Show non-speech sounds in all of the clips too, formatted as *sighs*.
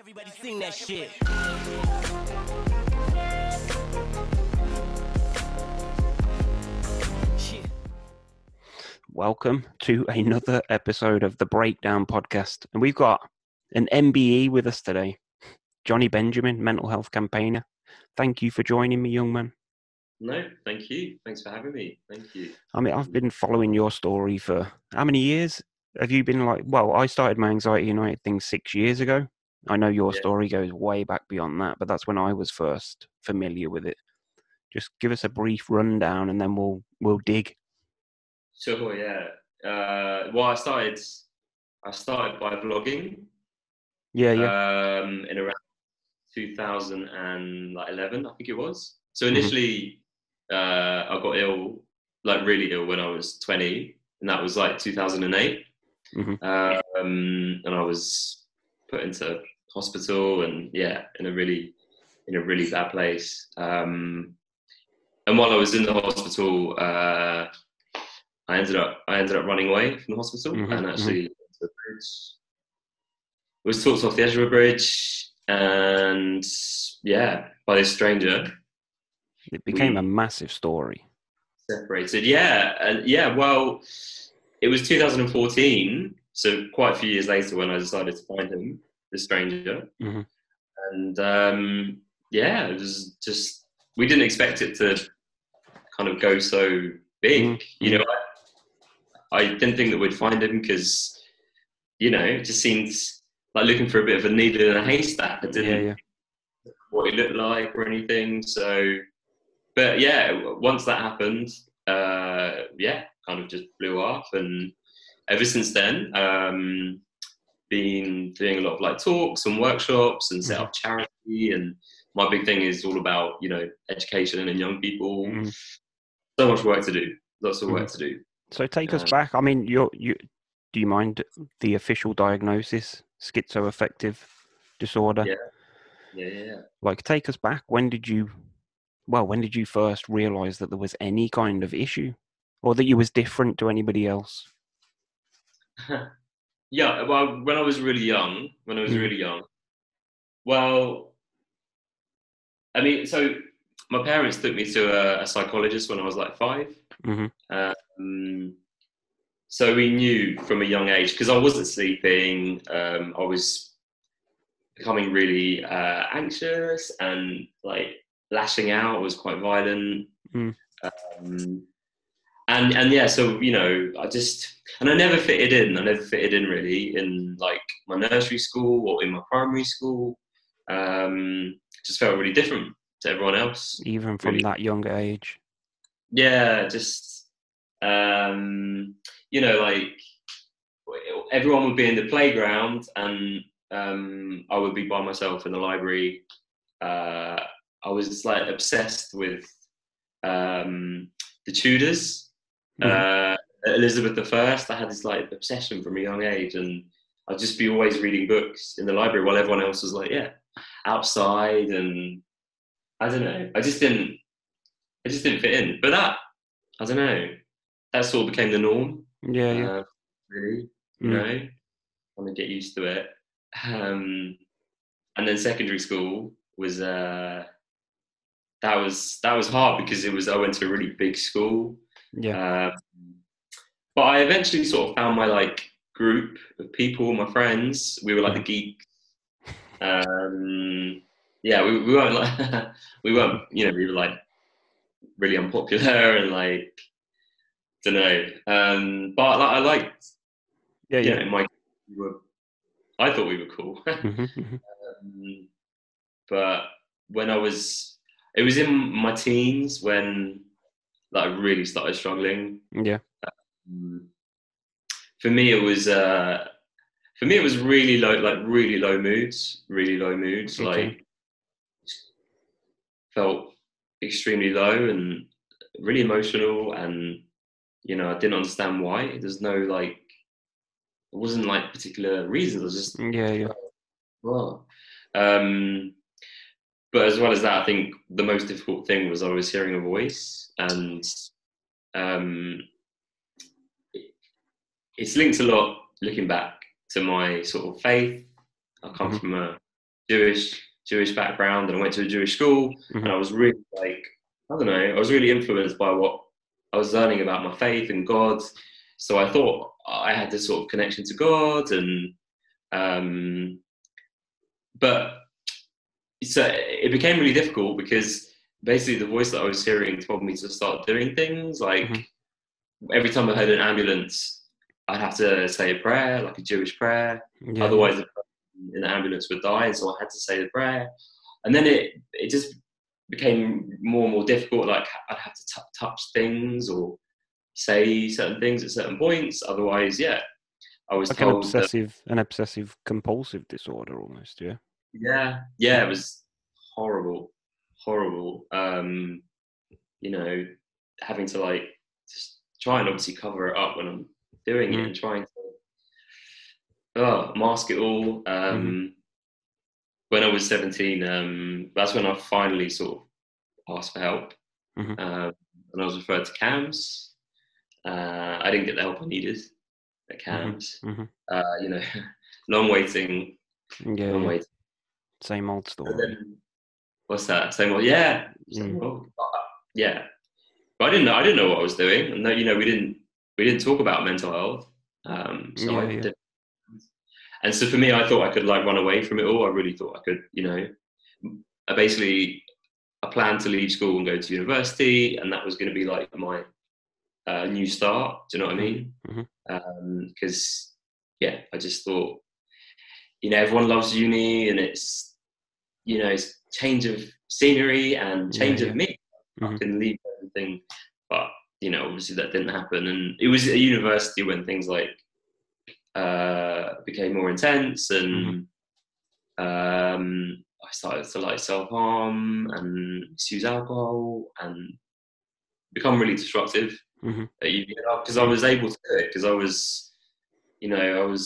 Everybody sing that shit. Shit. Welcome to another episode of the Breakdown Podcast. And we've got an MBE with us today, Jonny Benjamin, mental health campaigner. Thank you for joining me, young man. No, thank you. Thanks for having me. Thank you. I mean, I've been following your story for how many years? Have you been like, well, I started my Anxiety United thing six years ago. I know your Yeah. story goes way back beyond that, but that's when I was first familiar with it. Just give us a brief rundown and then we'll we'll dig. Sure, yeah. Uh, well, I started. I started by vlogging Yeah, yeah. um, in around 2011, I think it was. So Mhm. initially, uh, I got ill, like really ill, when I was 20, and that was like 2008. Mhm. Um, and I was put into hospital, and yeah, in a really, in a really bad place. Um, and while I was in the hospital, uh, I ended up I ended up running away from the hospital Mhm, and actually went to the bridge. Was talked off the edge of a bridge, and yeah, by this stranger, It became a massive story. separated. Yeah, and yeah. Well, it was 2014, so quite a few years later when I decided to find him, the stranger, Mhm. and um, yeah, it was just we didn't expect it to kind of go so big. Mhm, You know, I, I didn't think that we'd find him because you know it just seemed like looking for a bit of a needle in a haystack. I didn't Yeah, yeah. what he looked like or anything. So, but yeah, once that happened, uh, yeah, kind of just blew off. And ever since then, um, been doing a lot of like talks and workshops and set up charity. And my big thing is all about you know education and young people. Mhm. So much work to do. Lots of work to do. So take us Uh, back. I mean, you're, you do you mind the official diagnosis, schizoaffective disorder? Yeah. Yeah, yeah, yeah. Like, take us back. When did you, well, when did you first realize that there was any kind of issue, or that you was different to anybody else? *laughs* yeah, well, when I was really young, when I was Mm. really young, well, I mean, so my parents took me to a, a psychologist when I was like 5 hmm Um, so we knew from a young age because I wasn't sleeping. Um, I was becoming really uh, anxious and like lashing out. I was quite violent. Mm. Um, and and yeah, so you know, I just and I never fitted in. I never fitted in really in like my nursery school or in my primary school. Um, just felt really different to everyone else Even from Really? that young age. yeah just um you know like everyone would be in the playground and um i would be by myself in the library uh i was like obsessed with um the tudors Uh elizabeth the first i had this like obsession from a young age and i'd just be always reading books in the library while everyone else was like yeah outside and i don't know i just didn't I just didn't fit in. But that, I don't know, that sort of became the norm. Yeah, yeah. Uh, really, you Mm. know, want to get used to it. Um, and then secondary school was uh, that was that was hard because it was I went to a really big school. Yeah. Um, but I eventually sort of found my like group of people, my friends. We were like the geeks. *laughs* Um, yeah, we, we weren't like *laughs* we weren't you know we were like really unpopular and like don't know. Um, but like, I liked yeah, you yeah. know my we were, I thought we were cool. *laughs* Mhm, mhm. um, but when I was it was in my teens when like I really started struggling Yeah. Mm. for me it was uh for me it was really low like really low moods really low moods Okay. like felt extremely low and really emotional and you know i didn't understand why there's no like it wasn't like particular reasons i was just Yeah, yeah. well um but as well as that i think the most difficult thing was i was hearing a voice and um it- it's linked a lot looking back to my sort of faith i come Mhm. from a Jewish Jewish background, and I went to a Jewish school, Mhm. and I was really like I don't know, I was really influenced by what I was learning about my faith and God. So I thought I had this sort of connection to God, and um, but so it became really difficult because basically the voice that I was hearing told me to start doing things like Mhm. every time I heard an ambulance, I'd have to say a prayer, like a Jewish prayer. Yeah. Otherwise, the in the ambulance would die, and so I had to say the prayer. And then it it just became more and more difficult. Like I'd have to t- touch things or say certain things at certain points. Otherwise, yeah, I was like an told that obsessive, an obsessive compulsive disorder almost. Yeah. Yeah yeah it was horrible horrible um you know having to like just try and obviously cover it up when i'm doing it Mm. and trying to oh, mask it all um Mm-hmm. when i was 17 um that's when i finally sort of asked for help Mhm. um and i was referred to CAMHS uh i didn't get the help i needed at CAMHS Mhm. uh you know *laughs* long waiting Yeah. long waiting Same old story. then, what's that? Same old, yeah, same Mm. old. Yeah. But I didn't know. I didn't know what I was doing, and no, you know, we didn't we didn't talk about mental health. Um, so I Yeah, yeah. did. And so for me, I thought I could like run away from it all. I really thought I could, you know. I basically I planned to leave school and go to university, and that was going to be like my uh, new start. Do you know what I mean? Mhm. Because yeah, I just thought, you know, everyone loves uni, and it's you know, change of scenery and change Yeah, of me. I Mhm. can leave everything, but you know, obviously that didn't happen. And it was at university when things like uh, became more intense, and um, I started to like self harm and misuse alcohol and become really disruptive Mhm. because I was able to do it because I was, you know, I was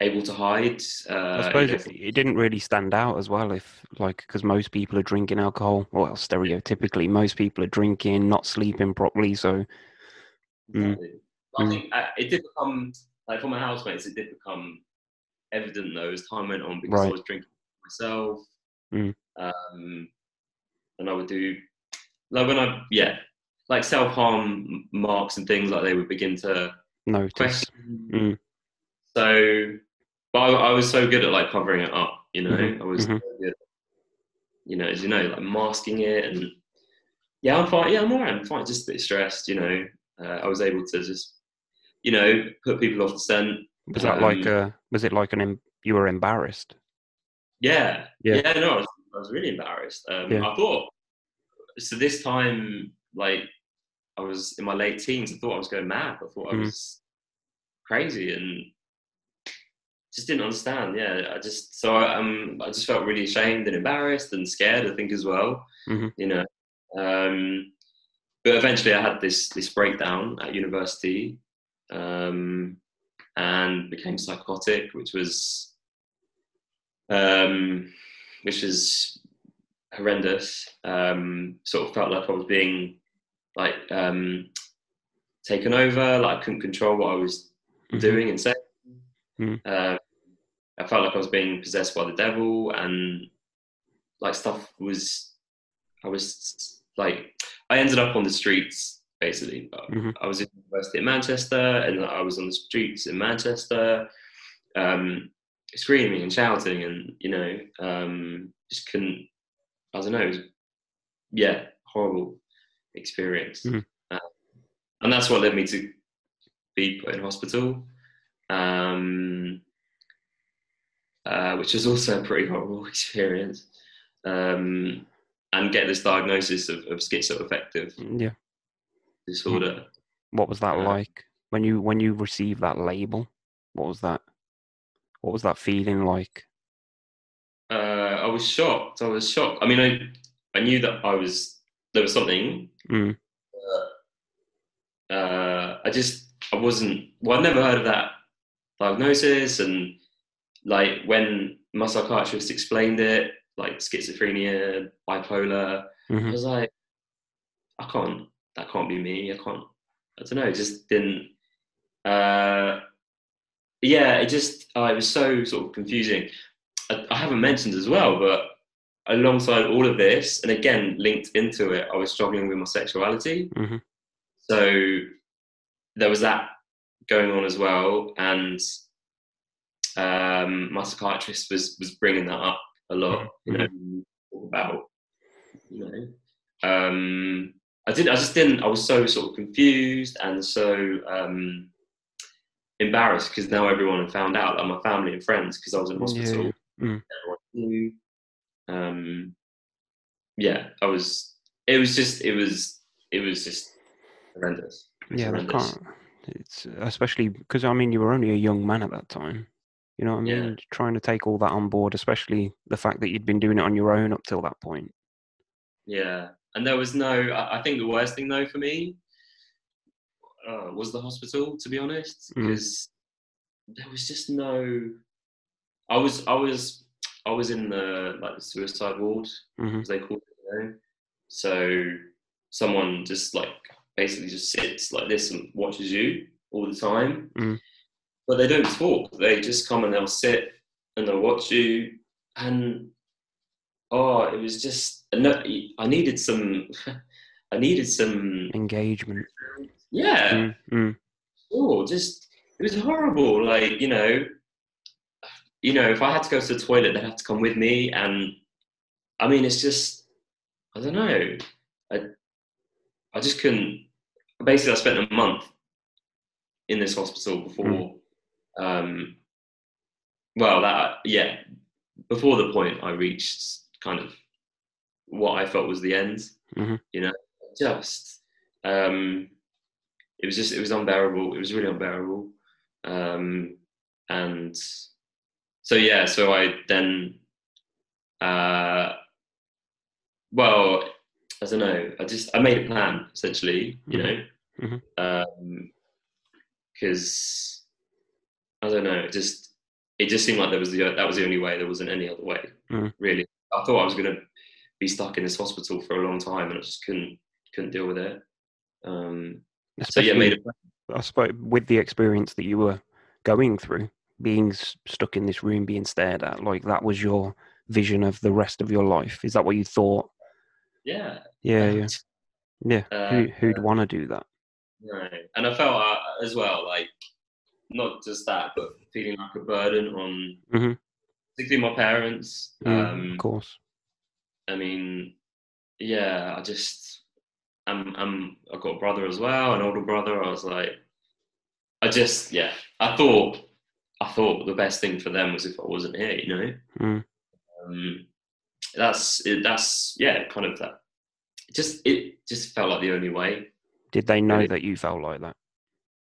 able to hide. Uh, I you suppose know, it, it didn't really stand out as well if, like, because most people are drinking alcohol. Well, stereotypically, most people are drinking, not sleeping properly. So, Mm. Exactly. I Mm. think uh, it did become like for my housemates, it did become evident though as time went on because I was drinking myself, Mm. um, and I would do like when I yeah like self harm marks and things like they would begin to notice. question. So, but I, I was so good at like covering it up, you know. Mhm, I was mhm. so good, you know, as you know, like masking it and yeah, I'm fine. Yeah, I'm alright. I'm fine. Just a bit stressed, you know. Uh, I was able to just, you know, put people off the scent. Was that like Um, a? Was it like an? em- You were embarrassed. Yeah, Yeah. yeah. no, I was, I was really embarrassed. Um, Yeah. I thought so. This time, like, I was in my late teens. I thought I was going mad. I thought I Mhm. was crazy and just didn't understand. Yeah, I just so I, um, I just felt really ashamed and embarrassed and scared. I think as well. Mhm. You know, um, but eventually I had this this breakdown at university. Um, and became psychotic, which was um, which was horrendous. Um, sort of felt like I was being like um, taken over, like I couldn't control what I was Mhm. doing and saying. Mm. Uh, I felt like I was being possessed by the devil, and like stuff was. I was like, I ended up on the streets basically. Mhm. I was in university in Manchester, and I was on the streets in Manchester, um, screaming and shouting, and you know, um, just couldn't. I don't know. It was, yeah, horrible experience, Mhm. Uh, and that's what led me to be put in hospital, um, uh, which was also a pretty horrible *laughs* experience, um, and get this diagnosis of, of schizoaffective Yeah. disorder. What was that Uh, like when you when you received that label? What was that? What was that feeling like? Uh, I was shocked. I was shocked. I mean, I I knew that I was there was something. Mm. Uh, I just I wasn't. Well, I'd never heard of that diagnosis, and like when my psychiatrist explained it, like schizophrenia, bipolar, I hmm was like, I can't. That can't be me. I can't. I don't know. It just didn't. Uh, yeah, it just. Uh, it was so sort of confusing. I, I haven't mentioned as well, but alongside all of this, and again linked into it, I was struggling with my sexuality. Mhm. So there was that going on as well, and um, my psychiatrist was was bringing that up a lot. You know, talk about you know. Um, I did. I just didn't. I was so sort of confused and so um, embarrassed because now everyone had found out, like my family and friends, because I was in hospital. Yeah. Mm. Everyone knew. Um, yeah, I was. It was just. It was. It was just horrendous. Was Yeah, horrendous. can't. It's especially because I mean you were only a young man at that time. You know what I Yeah. mean? Trying to take all that on board, especially the fact that you'd been doing it on your own up till that point. Yeah, and there was no. I think the worst thing though for me uh, was the hospital, to be honest, Mm. because there was just no. I was. I was. I was in the like the suicide ward, hmm as they call it. You know? So someone just like basically just sits like this and watches you all the time, Mm. But they don't talk. They just come and they'll sit and they'll watch you, and oh, it was just. no, I needed some. *laughs* I needed some. Engagement. Yeah, Mm, mm, oh, just it was horrible. Like you know, you know, if I had to go to the toilet, they'd have to come with me, and I mean, it's just I don't know. I I just couldn't. Basically, I spent a month in this hospital before. Um, well, that yeah, before the point I reached kind of what I felt was the end. Mhm. You know, just um, it was just it was unbearable. It was really unbearable. Um, and so yeah, so I then, uh, well, I don't know. I just I made a plan essentially. You know, Mhm. because I don't know. It just it just seemed like there was the that was the only way. There wasn't any other way. Mhm. Really, I thought I was gonna be stuck in this hospital for a long time, and I just couldn't couldn't deal with it. Um, so yeah, made a. I suppose, with the experience that you were going through, being s- stuck in this room, being stared at, like that was your vision of the rest of your life. Is that what you thought? Yeah, Yeah, yeah, yeah. Uh, Who, who'd want to do that? No. And I felt uh, as well, like, not just that, but feeling like a burden on Mhm. particularly my parents. Mm, Um, of course. I mean, yeah, I just, I'm, I'm, I've got a brother as well, an older brother. I was like, I just, yeah, I thought, I thought the best thing for them was if I wasn't here, you know? Mm. Um, that's, that's, yeah, kind of that. Just, it just felt like the only way. Did they know really- that you felt like that?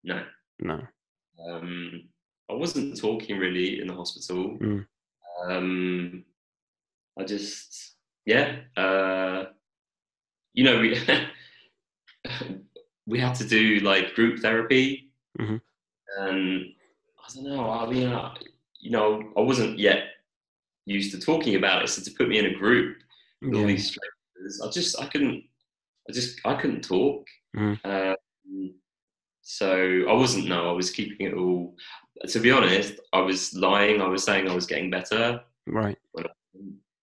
No. No. Um, I wasn't talking really in the hospital. Mm. Um, I just, yeah, uh, you know, we *laughs* we had to do like group therapy, Mhm. and I don't know. I mean, I, you know, I wasn't yet used to talking about it, so to put me in a group with all these strangers, I just, I couldn't, I just, I couldn't talk. Mhm. Um, so I wasn't. No, I was keeping it all. To be honest, I was lying. I was saying I was getting better. Right.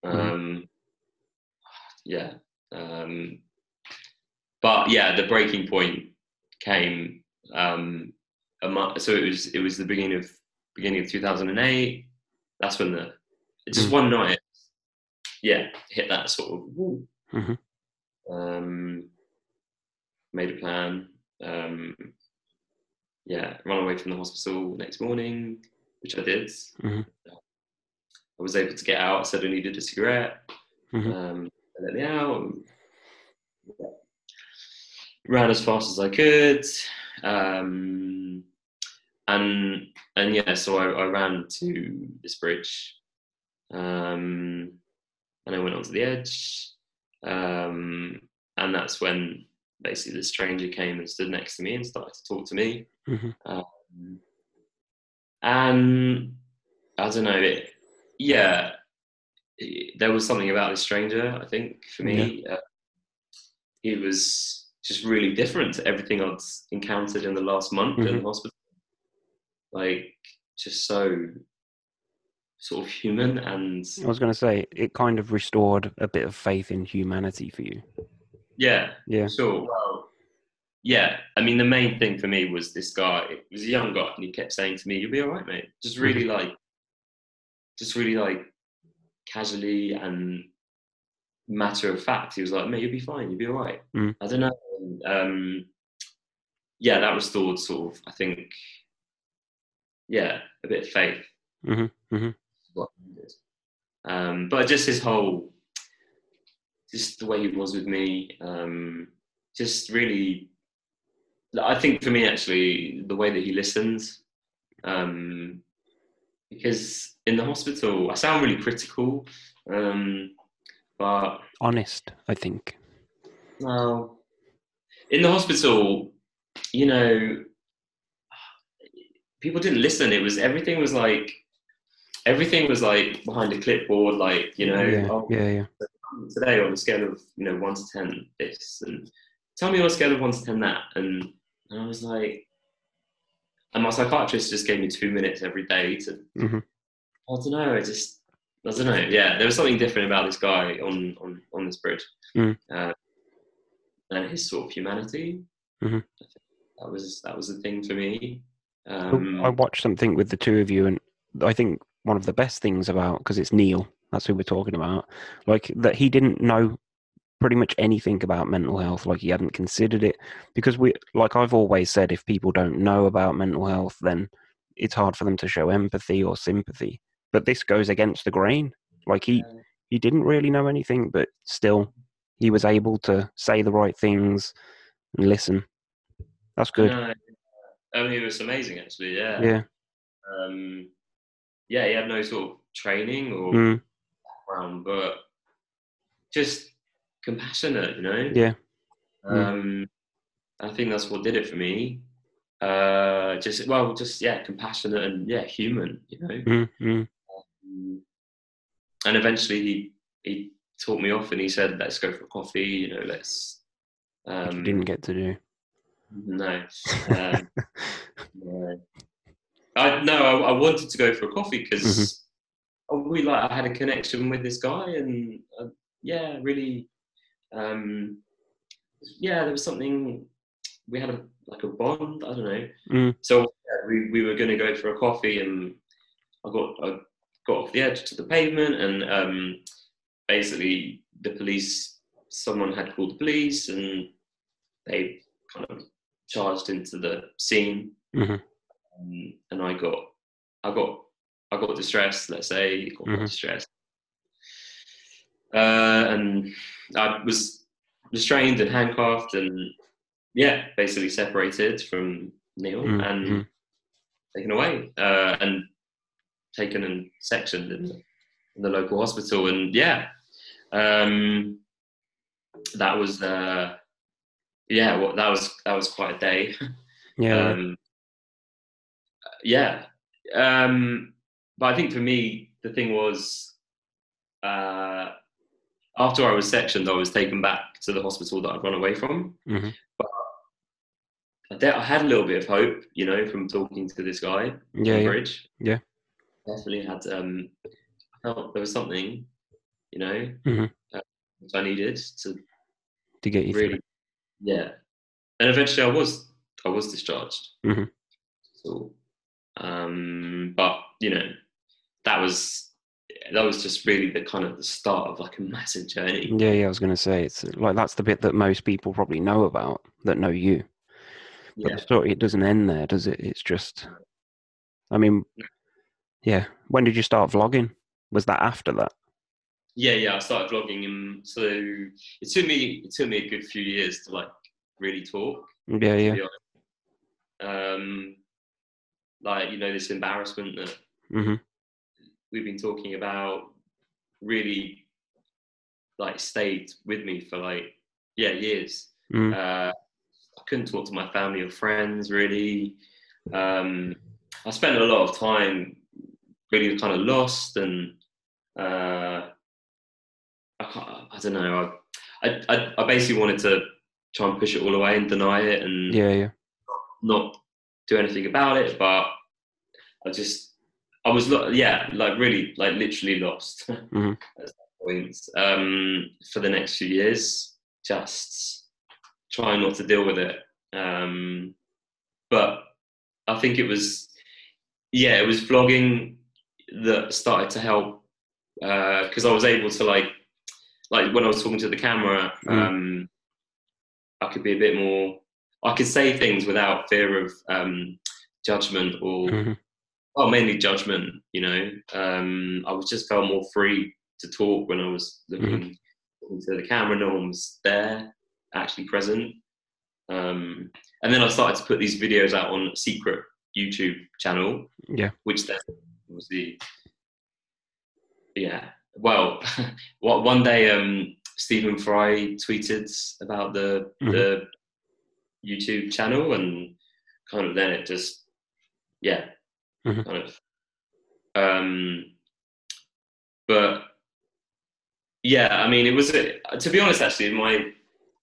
Um, Yeah. Um, but yeah, the breaking point came. Um, a month, so it was. It was the beginning of beginning of 2008. That's when the just Mm. one night. Yeah, hit that sort of. Mhm. Um, made a plan. Um, yeah, run away from the hospital next morning, which I did. Mhm. I was able to get out. Said I needed a cigarette. Mhm. Um, they let me out. and Ran as fast as I could. Um, and and yeah, so I, I ran to this bridge, um, and I went onto the edge, um, and that's when basically the stranger came and stood next to me and started to talk to me. Mhm. Um, and I don't know, it, yeah, it- there was something about this stranger. I think for me, uh, he was just really different to everything I'd encountered in the last month in Mhm. the hospital. Like, just so sort of human and I was going to say it kind of restored a bit of faith in humanity for you. Yeah, Yeah. sure. Well, yeah. I mean, the main thing for me was this guy. He was a young guy, and he kept saying to me, "You'll be all right, mate." Just really like, just really like, casually and matter of fact. He was like, "Mate, you'll be fine. You'll be all right." Mm. I don't know. Um, yeah, that restored sort of. I think. Yeah, a bit of faith. Mhm, mhm. I needed. Um, but just his whole, just the way he was with me, um, just really. I think for me, actually, the way that he listens, um, because in the hospital, I sound really critical, um, but Honest, I think. well, in the hospital, you know, people didn't listen. It was everything was like everything was like behind a clipboard, like you know, yeah, oh, yeah, yeah. Today on a scale of you know one to ten this, and tell me on a scale of one to ten that, and, and I was like, and my psychiatrist just gave me two minutes every day to. Mhm. I don't know. I just I don't know. Yeah, there was something different about this guy on on on this bridge, Mm. uh, and his sort of humanity. Mhm. That was that was the thing for me. Um, I watched something with the two of you, and I think one of the best things about because it's Neil, that's who we're talking about, like that he didn't know pretty much anything about mental health, like he hadn't considered it. Because we, like I've always said, if people don't know about mental health, then it's hard for them to show empathy or sympathy. But this goes against the grain. Like he, he didn't really know anything, but still, he was able to say the right things and listen. That's good. No, I mean, it was amazing actually. Yeah. Yeah. Um, yeah, he had no sort of training or Mm, background, but just compassionate, you know. yeah. Um, I think that's what did it for me. Uh, just well, just yeah, compassionate and yeah, human, you know. Mm, mm. Um, and eventually, he he taught me off, and he said, "Let's go for coffee." You know, let's. Um, you didn't get to do. No. *laughs* Um, yeah. I no, I, I wanted to go for a coffee because we like I had a connection with this guy, and uh, yeah, really, um, yeah, there was something. We had a like a bond. I don't know. Mm. So yeah, we we were going to go for a coffee, and I got I got off the edge to the pavement, and um, basically the police. Someone had called the police, and they kind of charged into the scene Mhm. um, and I got, I got, I got distressed. Let's say, got Mhm. distressed, uh, and I was restrained and handcuffed, and yeah, basically separated from Neil Mm, and taken away uh, and taken and sectioned in the, in the local hospital, and yeah, um, that was. Uh, yeah, well, that was that was quite a day. Yeah. *laughs* um, yeah um, but i think for me the thing was uh, after i was sectioned i was taken back to the hospital that i'd run away from Mhm. I, de- I had a little bit of hope you know from talking to this guy yeah. Yeah. bridge Yeah. definitely had um, i felt there was something you know Mhm. uh, i needed to To get you really yeah and eventually i was i was discharged Mhm. so um but you know that was that was just really the kind of the start of like a massive journey. Yeah, yeah. I was going to say it's like that's the bit that most people probably know about that know you. But yeah the story it doesn't end there, does it? It's just. I mean, yeah. When did you start vlogging? Was that after that? yeah yeah i started vlogging and so it took me it took me a good few years to like really talk Yeah, yeah. um like you know this embarrassment that hmm we've been talking about really like stayed with me for like yeah years. Mm. Uh, I couldn't talk to my family or friends really. Um, I spent a lot of time really kind of lost and uh, I, I don't know. I, I I basically wanted to try and push it all away and deny it and Yeah, yeah. not do anything about it, but I just I was lo- yeah, like really, like literally lost *laughs* Mhm. at some point um, for the next few years. Just trying not to deal with it. Um, but I think it was, yeah, it was vlogging that started to help because I was able to like, like when I was talking to the camera, Mm. um, I could be a bit more. I could say things without fear of um, judgment or Mhm. Well, mainly judgment. You know, um, I was just felt more free to talk when I was looking into the camera. No one was there, actually present. Um, and then I started to put these videos out on a secret YouTube channel, Yeah. which then was the yeah. Well, *laughs* what one day um, Stephen Fry tweeted about the Mhm. the YouTube channel, and kind of then it just yeah, Mhm. kind of. Um, but yeah, I mean, it was a, to be honest. Actually, in my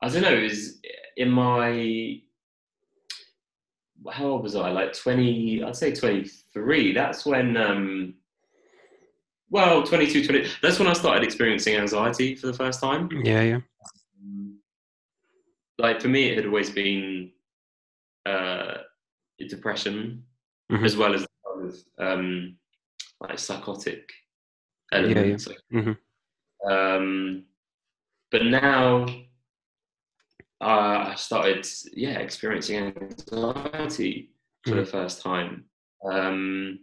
I don't know, it was in my how old was I? Like twenty, I'd say twenty three. That's when. Um, well, 22, 20. That's when I started experiencing anxiety for the first time. Yeah, yeah. Like for me, it had always been uh, depression, Mhm. as well as kind of um, like psychotic Yeah, yeah. elements. Mhm. Um, but now uh, I started, yeah, experiencing anxiety for the first time. Um,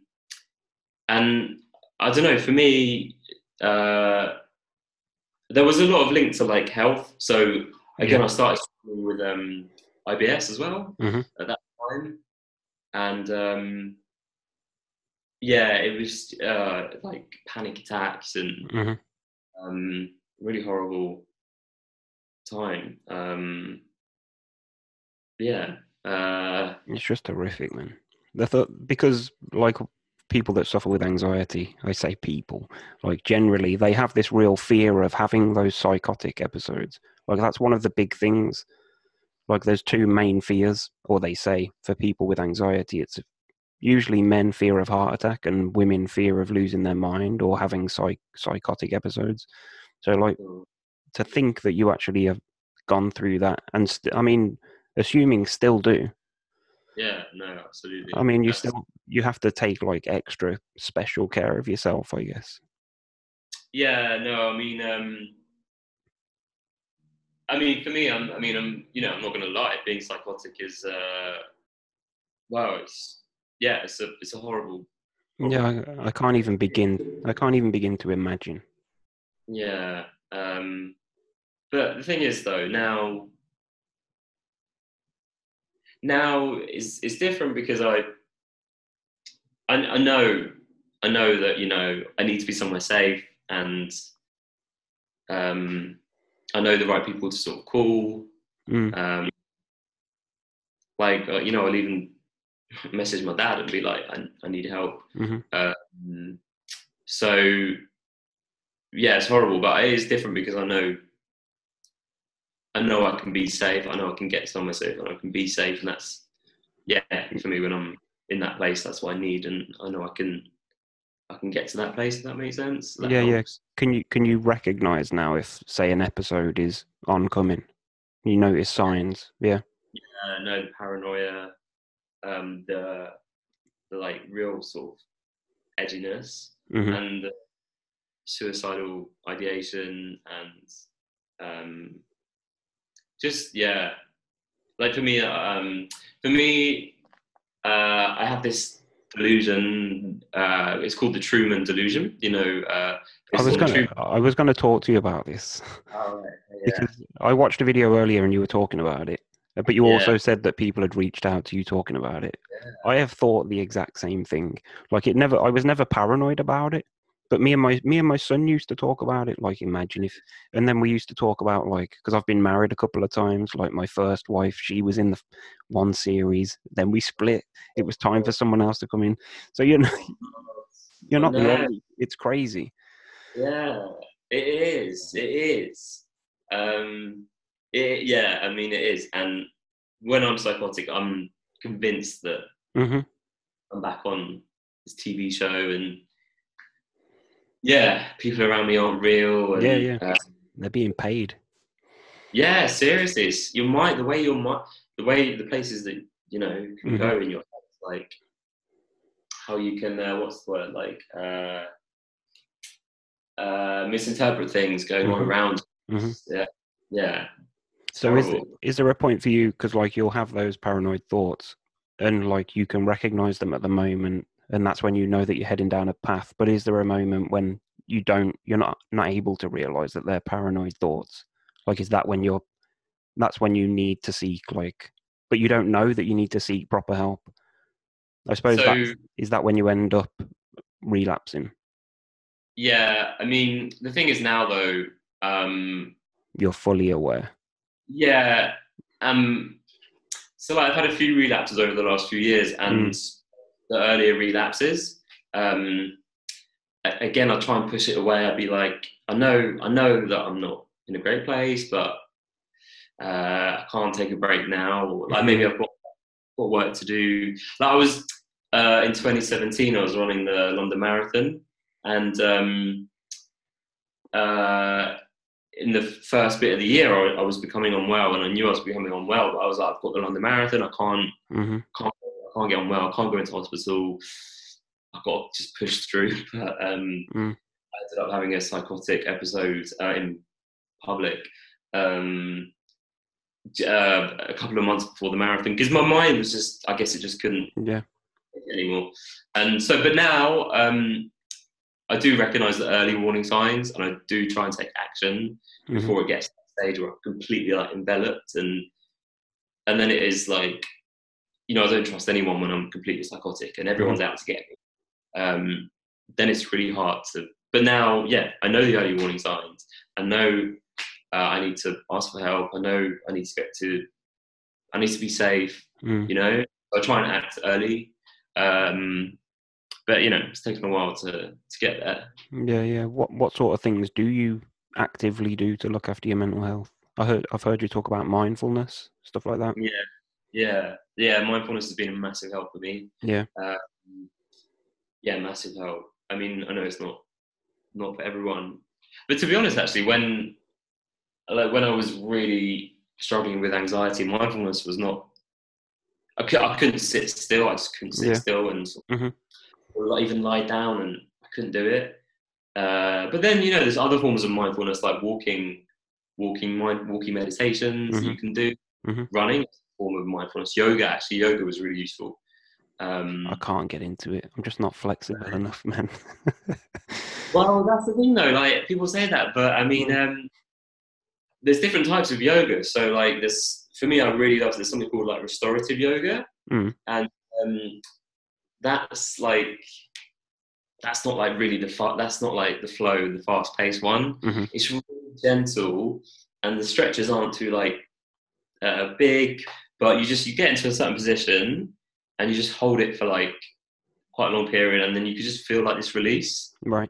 and I don't know, for me, uh, there was a lot of link to like health. So again, I started with um, IBS as well Mhm. at that time, and um, yeah, it was uh, like panic attacks and Mhm. um, really horrible time. Um, yeah, uh, It's just horrific, man. The th- because like people that suffer with anxiety, I say people, like generally they have this real fear of having those psychotic episodes. Like that's one of the big things. Like there's two main fears, or they say for people with anxiety, it's usually men fear of heart attack and women fear of losing their mind or having psych- psychotic episodes. So like to think that you actually have gone through that and st- I mean assuming still do yeah, no, absolutely. I mean, you That's- still you have to take like extra special care of yourself, I guess. Yeah, no, I mean, um, I mean, for me, I'm, I mean, I'm, you know, I'm not going to lie. Being psychotic is, uh, well, it's, yeah, it's a, it's a horrible. Yeah, I, I can't even begin. I can't even begin to imagine. Yeah. Um, but the thing is, though, now, now is it's different because I, I, I know, I know that you know I need to be somewhere safe, and um, I know the right people to sort of call. Mm, Um, like uh, you know, I'll even message my dad and be like, I, I need help. mhm. Um, so yeah, it's horrible, but it is different because I know I know I can be safe. I know I can get somewhere safe, and I can be safe, and that's yeah for me when I'm in that place. That's what I need, and I know I can I can get to that place. If that makes sense. That Yeah, yeah. Can you can you recognize now if say an episode is oncoming? You notice signs. Yeah. uh, no paranoia, um, the the like real sort of edginess, hmm and the suicidal ideation, and um, just yeah, like for me, um, for me, uh, I have this delusion. Uh, it's called the Truman delusion. You know, uh, I was gonna Truman- I was gonna talk to you about this Oh, yeah. because I watched a video earlier and you were talking about it, but you Yeah. also said that people had reached out to you talking about it. I have thought the exact same thing. Like it never, I was never paranoid about it. But me and my me and my son used to talk about it. Like imagine if, and then we used to talk about like because I've been married a couple of times. Like my first wife, she was in the one series. Then we split. It was time for someone else to come in. So you know, *laughs* you're not the No. only. It's crazy. Yeah, it is. It is. Um, it, yeah, I mean, it is. And when I'm psychotic, I'm convinced that hmm I'm back on this TV show, and yeah, people around me aren't real. And, Yeah, yeah. uh, They're being paid. yeah, seriously, it's your mind, the way your mind, the way the places that you know can Mhm. go in your head, like how you can, uh, what's the word, like uh, uh, misinterpret things going on Mhm. around. Mhm. Yeah, yeah. So is is there a point for you because like you'll have those paranoid thoughts and like you can recognize them at the moment and that's when you know that you're heading down a path but is there a moment when you don't you're not not able to realize that they're paranoid thoughts? Like is that when you're that's when you need to seek like but you don't know that you need to seek proper help. I suppose So that is that when you end up relapsing? Yeah, I mean, the thing is now though, um, you're fully aware yeah, um, so I've had a few relapses over the last few years, and the earlier relapses, um, again, I try and push it away. I'd be like, I know, I know that I'm not in a great place, but uh, I can't take a break now. Or, like maybe I've got, got work to do. Like I was uh, in 2017, I was running the London Marathon, and um, uh, in the first bit of the year, I, I was becoming unwell, and I knew I was becoming unwell. But I was like, I've got the London Marathon. I can't hmm can't, I can't get unwell. I can't go into hospital. I've got to just push through. *laughs* But um, Mm. I ended up having a psychotic episode uh, in public um, uh, a couple of months before the marathon because my mind was just, I guess it just couldn't yeah anymore. And so, but now um, I do recognise the early warning signs and I do try and take action Mhm. before it gets to that stage where I'm completely like enveloped and and then it is like you know I don't trust anyone when I'm completely psychotic and everyone's out to get me. Um, then it's really hard to. But now, yeah, I know the early warning signs. I know uh, I need to ask for help. I know I need to get to. I need to be safe. Mm. You know, I try and act early. Um, but you know, it's taken a while to to get there. Yeah, yeah. What what sort of things do you actively do to look after your mental health? I heard I've heard you talk about mindfulness, stuff like that. Yeah, yeah, yeah. Mindfulness has been a massive help for me. Yeah. Um, yeah, massive help. I mean, I know it's not not for everyone, but to be honest, actually, when like when I was really struggling with anxiety, mindfulness was not. I, I couldn't sit still. I just couldn't sit Yeah. still and sort of- Mhm. Or even lie down, and I couldn't do it. Uh, but then you know, there's other forms of mindfulness like walking, walking mind, walking meditations that you can do. Mhm. Running, form of mindfulness. Yoga, actually, yoga was really useful. Um, I can't get into it. I'm just not flexible enough, man. *laughs* Well, that's the thing though. Like people say that, but I mean, um, there's different types of yoga. So like this, for me, I really love. There's something called like restorative yoga, Mm. and um, that's like that's not like really the fa- that's not like the flow, the fast paced one. Mhm. It's really gentle, and the stretches aren't too like uh, big, but you just you get into a certain position and you just hold it for like quite a long period, and then you can just feel like this release. right.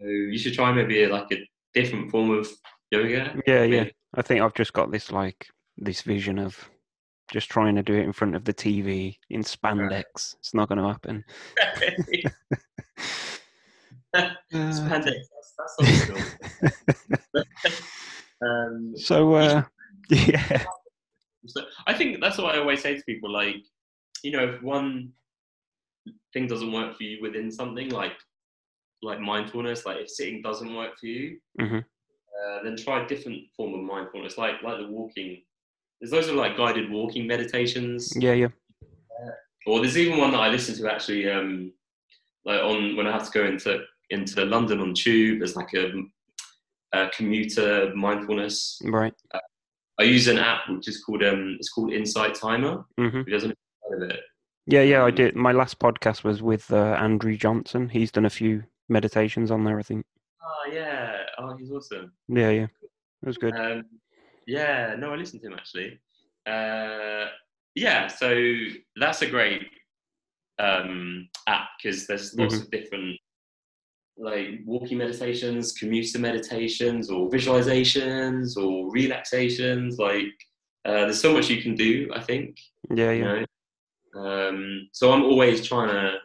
So you should try maybe like a different form of yoga. Yeah, yeah. I think I've just got this like this vision of just trying to do it in front of the TV in spandex. It's not going to happen. Uh, *laughs* *laughs* Spandex, that's, that's cool. *laughs* um, so, uh, yeah, so I think that's what I always say to people. Like, you know, if one thing doesn't work for you within something, like like mindfulness, like if sitting doesn't work for you, Mhm. uh, then try a different form of mindfulness, like like the walking. There's those are like guided walking meditations. yeah, yeah. Or there's even one that I listen to actually, um, like on when I have to go into into London on tube. There's like a, a commuter mindfulness. Right. I use an app which is called um, it's called Insight Timer. Mm-hmm. Who doesn't heard of it? Yeah, yeah. I Um, did. My last podcast was with uh, Andrew Johnson. He's done a few meditations on there. I think. Oh yeah, oh he's awesome. Yeah, yeah. It was good. Um, yeah, no, I listened to him actually. Uh, yeah, so that's a great um, app because there's lots Mm-hmm. of different like walking meditations, commuter meditations, or visualizations, or relaxations. Like uh, there's so much you can do. I think yeah, you yeah. know. Um, so I'm always trying to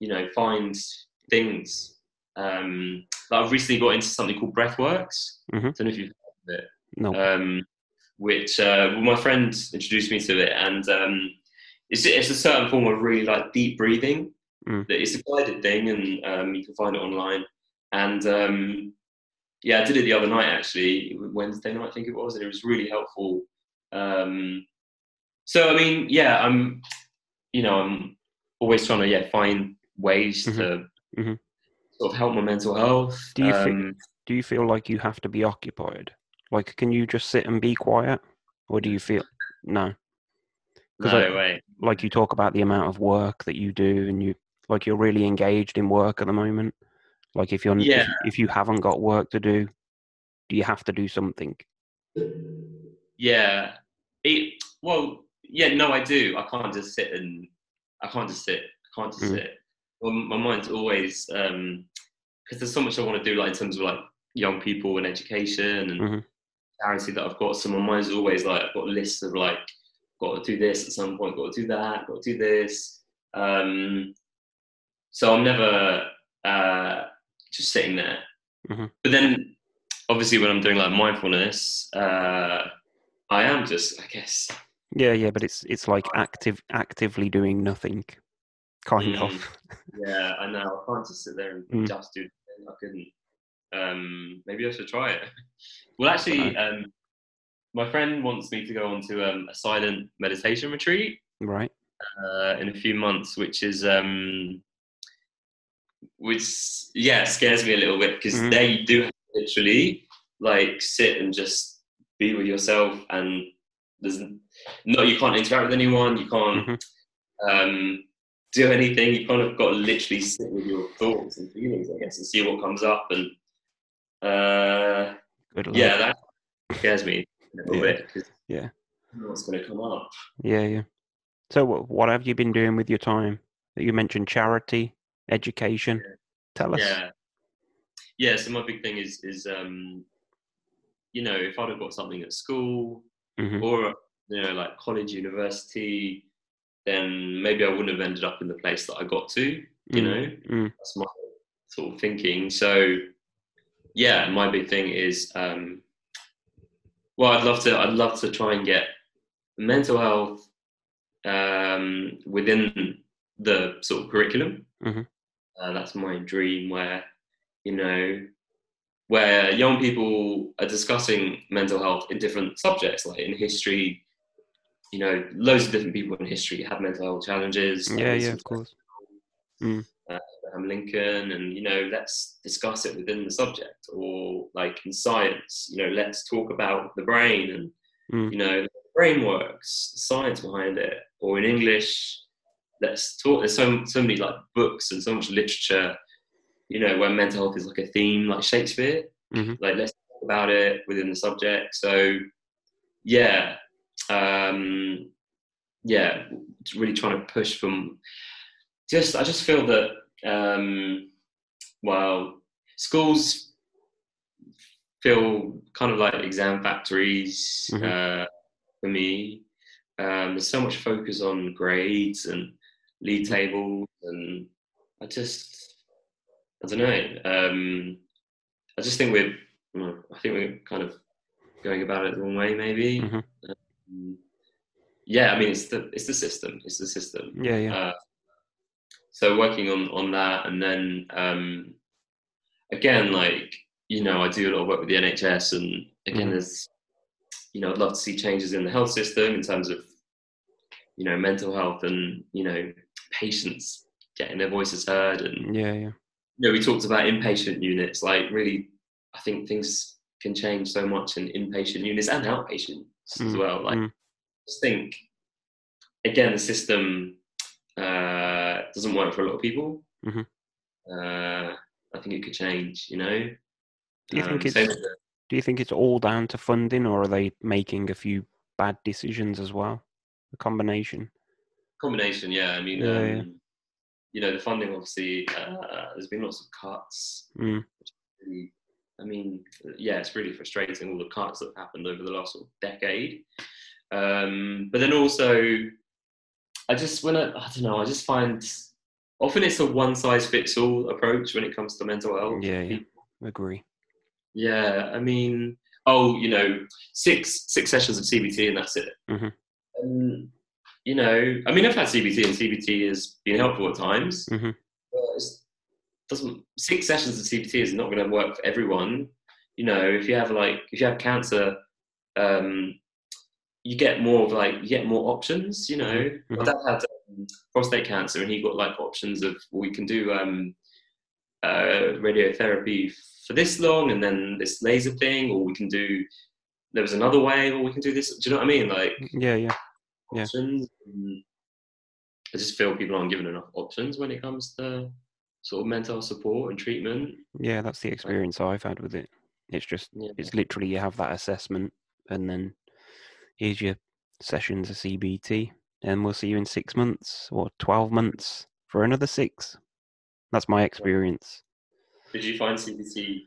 you know, find things. Um, I've recently got into something called Breathworks. Mhm. don't know if you've heard of it No. um, which uh, well, my friend introduced me to it, and um, it's it's a certain form of really like deep breathing. Mm. That It's a guided thing, and um, you can find it online. And um, yeah, I did it the other night actually, Wednesday night I think it was, and it was really helpful. Um, so I mean, yeah, I'm you know I'm always trying to yeah find ways to Mhm. sort of help my mental health. Do you think- um, do you feel like you have to be occupied? Like, can you just sit and be quiet, or do you feel *laughs* no? no I- way. Like you talk about the amount of work that you do, and you like you're really engaged in work at the moment. Like, if you're if- Yeah. if, you haven't got work to do, do you have to do something? Yeah. It, well, yeah, no, I do. I can't just sit and I can't just sit. I can't just Mm. sit. Well, my mind's always because there's so much I want to do, like in terms of like young people and education and Mhm. Charity that I've got. So my mind's always like I've got lists of like got to do this at some point, got to do that, got to do this. Um, so I'm never uh, just sitting there. Mhm. But then, obviously, when I'm doing like mindfulness, uh, I am just, I guess, Yeah, yeah, but it's it's like active actively doing nothing, kind Mm. of. *laughs* yeah, I know. I can't just sit there and Mm. just do. it. I couldn't. Um, maybe I should try it. *laughs* well, actually, um, my friend wants me to go on to um, a silent meditation retreat. Right. uh, in a few months, which is um, which yeah scares me a little bit because Mhm. there you do have literally like sit and just be with yourself, and there's no you can't interact with anyone, you can't Mhm. um, do anything. You kind of got to literally sit with your thoughts and feelings, I guess, and see what comes up. And uh, Good luck. yeah, that scares me a little Yeah. bit because Yeah. what's going to come up. Yeah, yeah. So, wh- what have you been doing with your time? That You mentioned charity, education. Tell us. Yeah. Yeah, so my big thing is is um you know, if I'd have got something at school Mhm. or you know, like college, university, then maybe I wouldn't have ended up in the place that I got to, you Mm, know. mm. That's my sort of thinking. So yeah, my big thing is um well I'd love to I'd love to try and get mental health um within the sort of curriculum. Mhm. Uh, that's my dream where, you know, where young people are discussing mental health in different subjects, like in history, you know, loads of different people in history have mental health challenges. Yeah, yeah, of course. Abraham Lincoln, and you know, let's discuss it within the subject, or like in science, you know, let's talk about the brain and Mm. you know, the brain works, the science behind it, or in English, let's talk. There's so so many like books and so much literature, you know, where mental health is like a theme, like Shakespeare. Mhm. Like let's talk about it within the subject. So, yeah, um, yeah, really trying to push from. Just I just feel that um, well, schools feel kind of like exam factories Mhm. uh, for me. Um, there's so much focus on grades and lead tables, and I just, I don't know. Um, I just think we're, I think we're kind of going about it the wrong way, maybe. Mhm. Um, yeah, I mean, it's the it's the system. It's the system. Yeah, yeah. Uh, so working on on that, and then um, again, like you know, I do a lot of work with the NHS, and again, Mhm. there's you know, I'd love to see changes in the health system in terms of you know mental health and you know patients getting their voices heard, and Yeah, yeah. you know, we talked about inpatient units. Like, really, I think things can change so much in inpatient units and outpatients as Mm, well. Like, mm. just think again, the system uh, doesn't work for a lot of people. Mhm. Uh, I think it could change. You know. Do you think Um, it's with the- Do you think it's all down to funding, or are they making a few bad decisions as well? A combination. combination? Yeah, I mean, Yeah, um, yeah. you know, the funding obviously. Uh, there's been lots of cuts. Mm. really- I mean, yeah, it's really frustrating all the cuts that have happened over the last sort of decade. Um, but then also, I just when I, I don't know, I just find often it's a one size fits all approach when it comes to mental health. Yeah, yeah. Agree. Yeah, I mean, oh, you know, six six sessions of CBT and that's it. Mhm. And you know, I mean, I've had CBT and CBT has been helpful at times. Mhm. But it's, doesn't six sessions of CBT is not going to work for everyone. You know, if you have like if you have cancer, um, you get more of like you get more options. You know, my Mhm. dad had um, prostate cancer and he got like options of we can do um, uh, radiotherapy for this long and then this laser thing, or we can do. There was another way, or we can do this. Do you know what I mean? Like Yeah, yeah. Yeah. options. And I just feel people aren't given enough options when it comes to sort of mental support and treatment. Yeah, that's the experience I've had with it. It's just, Yeah. it's literally you have that assessment, and then here's your sessions of CBT, and we'll see you in six months or 12 months for another six. That's my experience. Did you find CBT?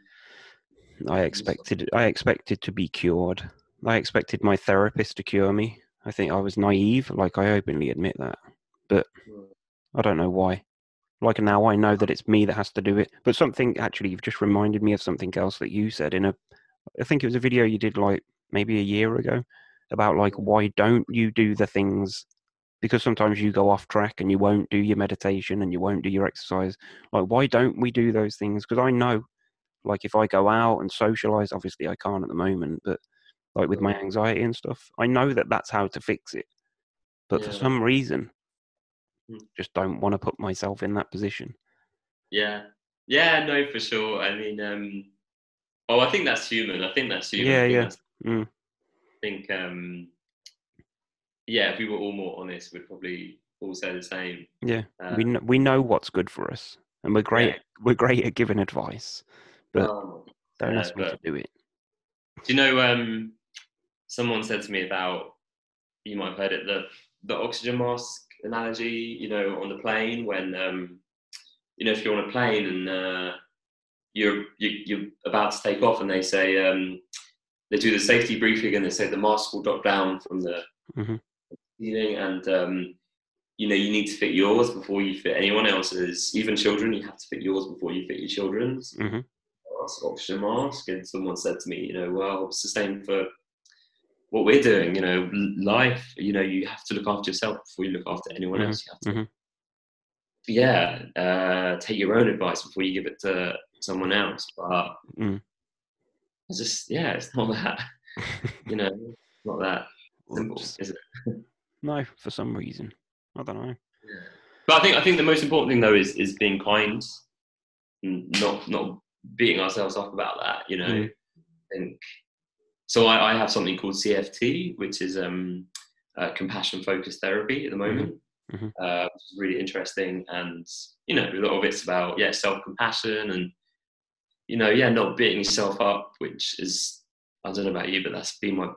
I expected, I expected to be cured. I expected my therapist to cure me. I think I was naive, like I openly admit that. But hmm. I don't know why. Like now I know that it's me that has to do it. But something actually you've just reminded me of something else that you said in a I think it was a video you did like maybe a year ago about like why don't you do the things because sometimes you go off track and you won't do your meditation and you won't do your exercise. Like why don't we do those things? Because I know like if I go out and socialize, obviously I can't at the moment, but like with my anxiety and stuff, I know that that's how to fix it. But for some reason, Hmm. just don't want to put myself in that position. Yeah, yeah, no, for sure. I mean, um, oh, I think that's human. I think that's human. Yeah, yeah. that's- Mm. I think, um, yeah, if we were all more honest, we'd probably all say the same. Yeah, Uh, we know, we know what's good for us, and we're great. Yeah. We're great at giving advice. But um, Don't yeah, ask me to do it. Do you know? Um, someone said to me about you might have heard it the the oxygen mask analogy. You know, on the plane when um, you know if you're on a plane and uh, you're you, you're about to take off, and they say um, they do the safety briefing, and they say the mask will drop down from the Mhm. ceiling, and um, you know you need to fit yours before you fit anyone else's. Even children, you have to fit yours before you fit your children's Mhm. mask, oxygen mask, and someone said to me, you know, well, it's the same for what we're doing. You know, life. You know, you have to look after yourself before you look after anyone Mhm, else. You have to, mhm. yeah, uh, take your own advice before you give it to someone else. But Mm. It's just, yeah, it's not that. You know, not that *laughs* simple, Oops. is it? No, for some reason, I don't know. But I think I think the most important thing though is is being kind, and not not beating ourselves up about that. You know, Mm. I think so. I, I have something called CFT, which is um, uh, compassion focused therapy at the moment, Mhm. Uh, which is really interesting. And you know, a lot of it's about yeah self compassion and you know yeah not beating yourself up, which is I don't know about you, but that's been my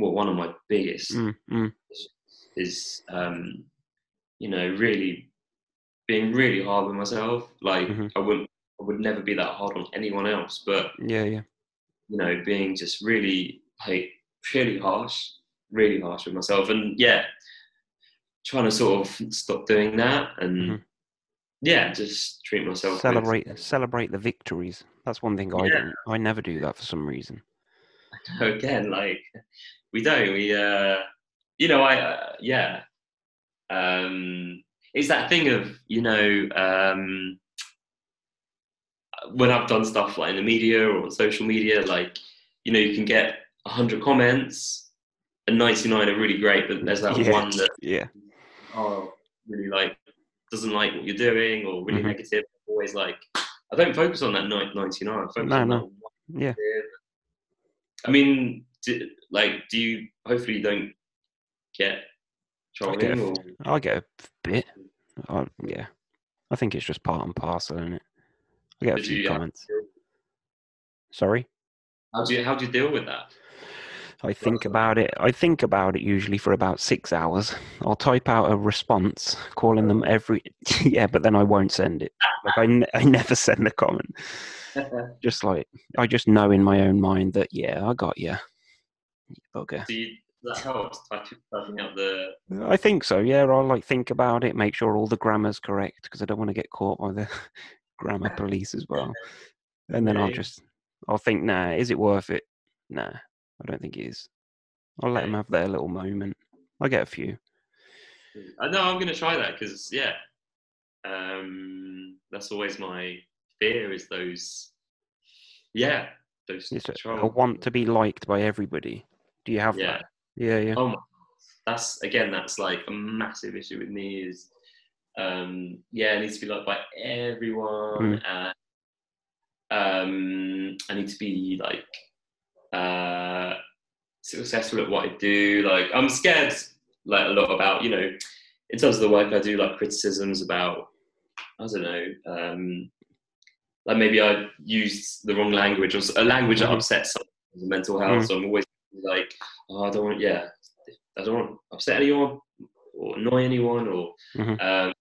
well, one of my biggest Mm, mm, is um, you know really being really hard with myself. Like Mhm. I wouldn't, I would never be that hard on anyone else, but yeah, yeah, you know, being just really like really harsh, really harsh with myself, and yeah, trying to sort of stop doing that and. Mhm. Yeah, just treat myself. with- celebrate celebrate the victories. That's one thing I Yeah. don't. I never do that for some reason. *laughs* again like we don't we uh you know i uh, yeah um it's that thing of you know um when i've done stuff like in the media or on social media like you know you can get 100 comments and 99 are really great but there's that *laughs* yeah, one that yeah, oh really like doesn't like what you're doing or really Mhm. negative always like i don't focus on that ni- 99 i focus No, on no. yeah. I mean, do, like, do you? Hopefully, you don't get I get trolling a- or I get a bit. I, yeah, I think it's just part and parcel, isn't it? I get a Did few you, comments. Sorry. how do you how do you deal with that? I think about it. I think about it usually for about six hours. I'll type out a response, calling them every. *laughs* yeah, but then I won't send it. Like I, n- I never *laughs* send a comment. *laughs* Just like I just know in my own mind that yeah, I got you. Bugger. that helps typing out the. I think so. Yeah, I'll like think about it, make sure all the grammar's correct because I don't want to get caught by the grammar police as well. And then I'll just, I'll think, nah, is it worth it? Nah, I don't think it is. I'll let him have their little moment. I get a few. I know I'm going to try that because yeah, um, that's always my fear is those. Yeah, those. A, I want to be liked by everybody. Do you have Yeah. that? Yeah, yeah. Oh my, that's again, that's like a massive issue with me. Is um, yeah, I need to be liked by everyone, and um, I need to be like uh, successful at what I do. Like I'm scared, like a lot about you know, in terms of the work I do, like criticisms about I don't know. Um, like maybe I used the wrong language or a language that Mhm. upsets someone mental health. Mhm. So I'm always like, oh, I don't want, yeah, I don't want to upset anyone or annoy anyone or. Mhm. Um,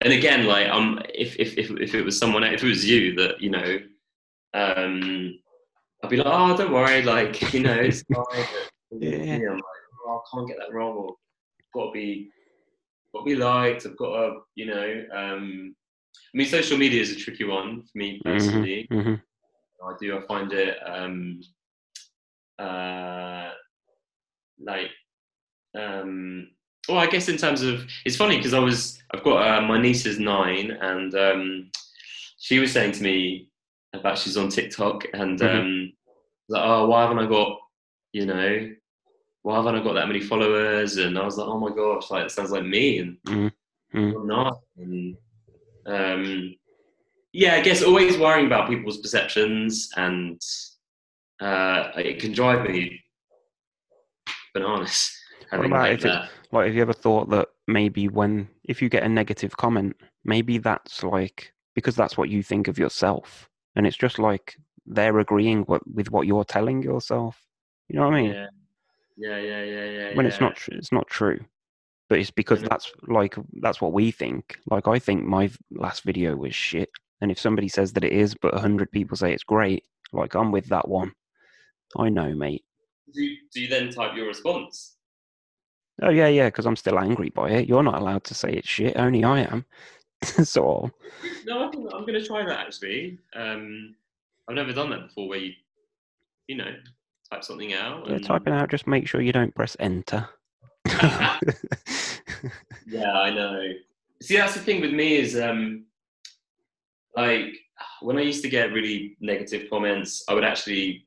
and again, like, um, if, if if if it was someone, if it was you that you know, um, I'd be like, oh, don't worry, like *laughs* you know, it's *laughs* fine. Yeah. I'm like, oh, I can't get that wrong, or got to be, got to be liked. I've got to, you know. Um, I mean, social media is a tricky one for me personally. hmm I do. I find it um, uh, like um, well, I guess in terms of it's funny because I was I've got uh, my niece is nine and um, she was saying to me about she's on TikTok and Mhm. um, like oh why haven't I got you know why haven't I got that many followers and I was like oh my gosh like it sounds like me and Mhm. Mhm. I'm not and um, yeah I guess always worrying about people's perceptions and uh, it can drive me bananas having about if it- Like, have you ever thought that maybe when, if you get a negative comment, maybe that's like because that's what you think of yourself, and it's just like they're agreeing what, with what you're telling yourself. You know what I mean? Yeah, yeah, yeah, yeah, yeah. when it's not tr- it's not true. But it's because that's like that's what we think. Like i think my last video was shit. And if somebody says that it is but 100 people say it's great like i'm with that one. I know mate. Do you, do you then type your response? oh yeah yeah because i'm still angry by it. You're not allowed to say it's shit. Only i am *laughs* so No, I think I'm going to try that actually. Um, I've never done that before, where you, you know, type something out. yeah, and- typing out just make sure you don't press enter *laughs* Yeah, I know. See, that's the thing with me is, um, like, when I used to get really negative comments, I would actually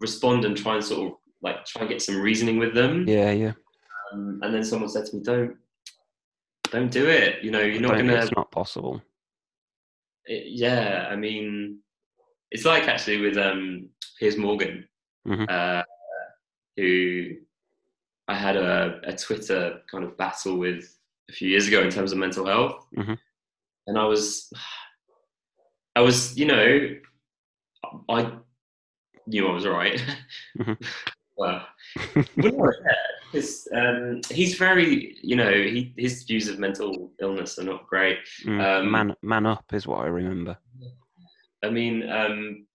respond and try and sort of like try and get some reasoning with them. yeah yeah Um, and then someone said to me, "Don't, don't do it. You know, you're not going to it's not possible it, yeah, I mean, it's like actually with um, Piers Morgan, Mhm. uh, who I had a, a Twitter kind of battle with a few years ago in terms of mental health, Mhm. and I was, I was, you know, I knew I was right. Mhm. *laughs* well, *laughs* because um, he's very, you know, he, his views of mental illness are not great. Mm, Um, man man up is what i remember I mean, um,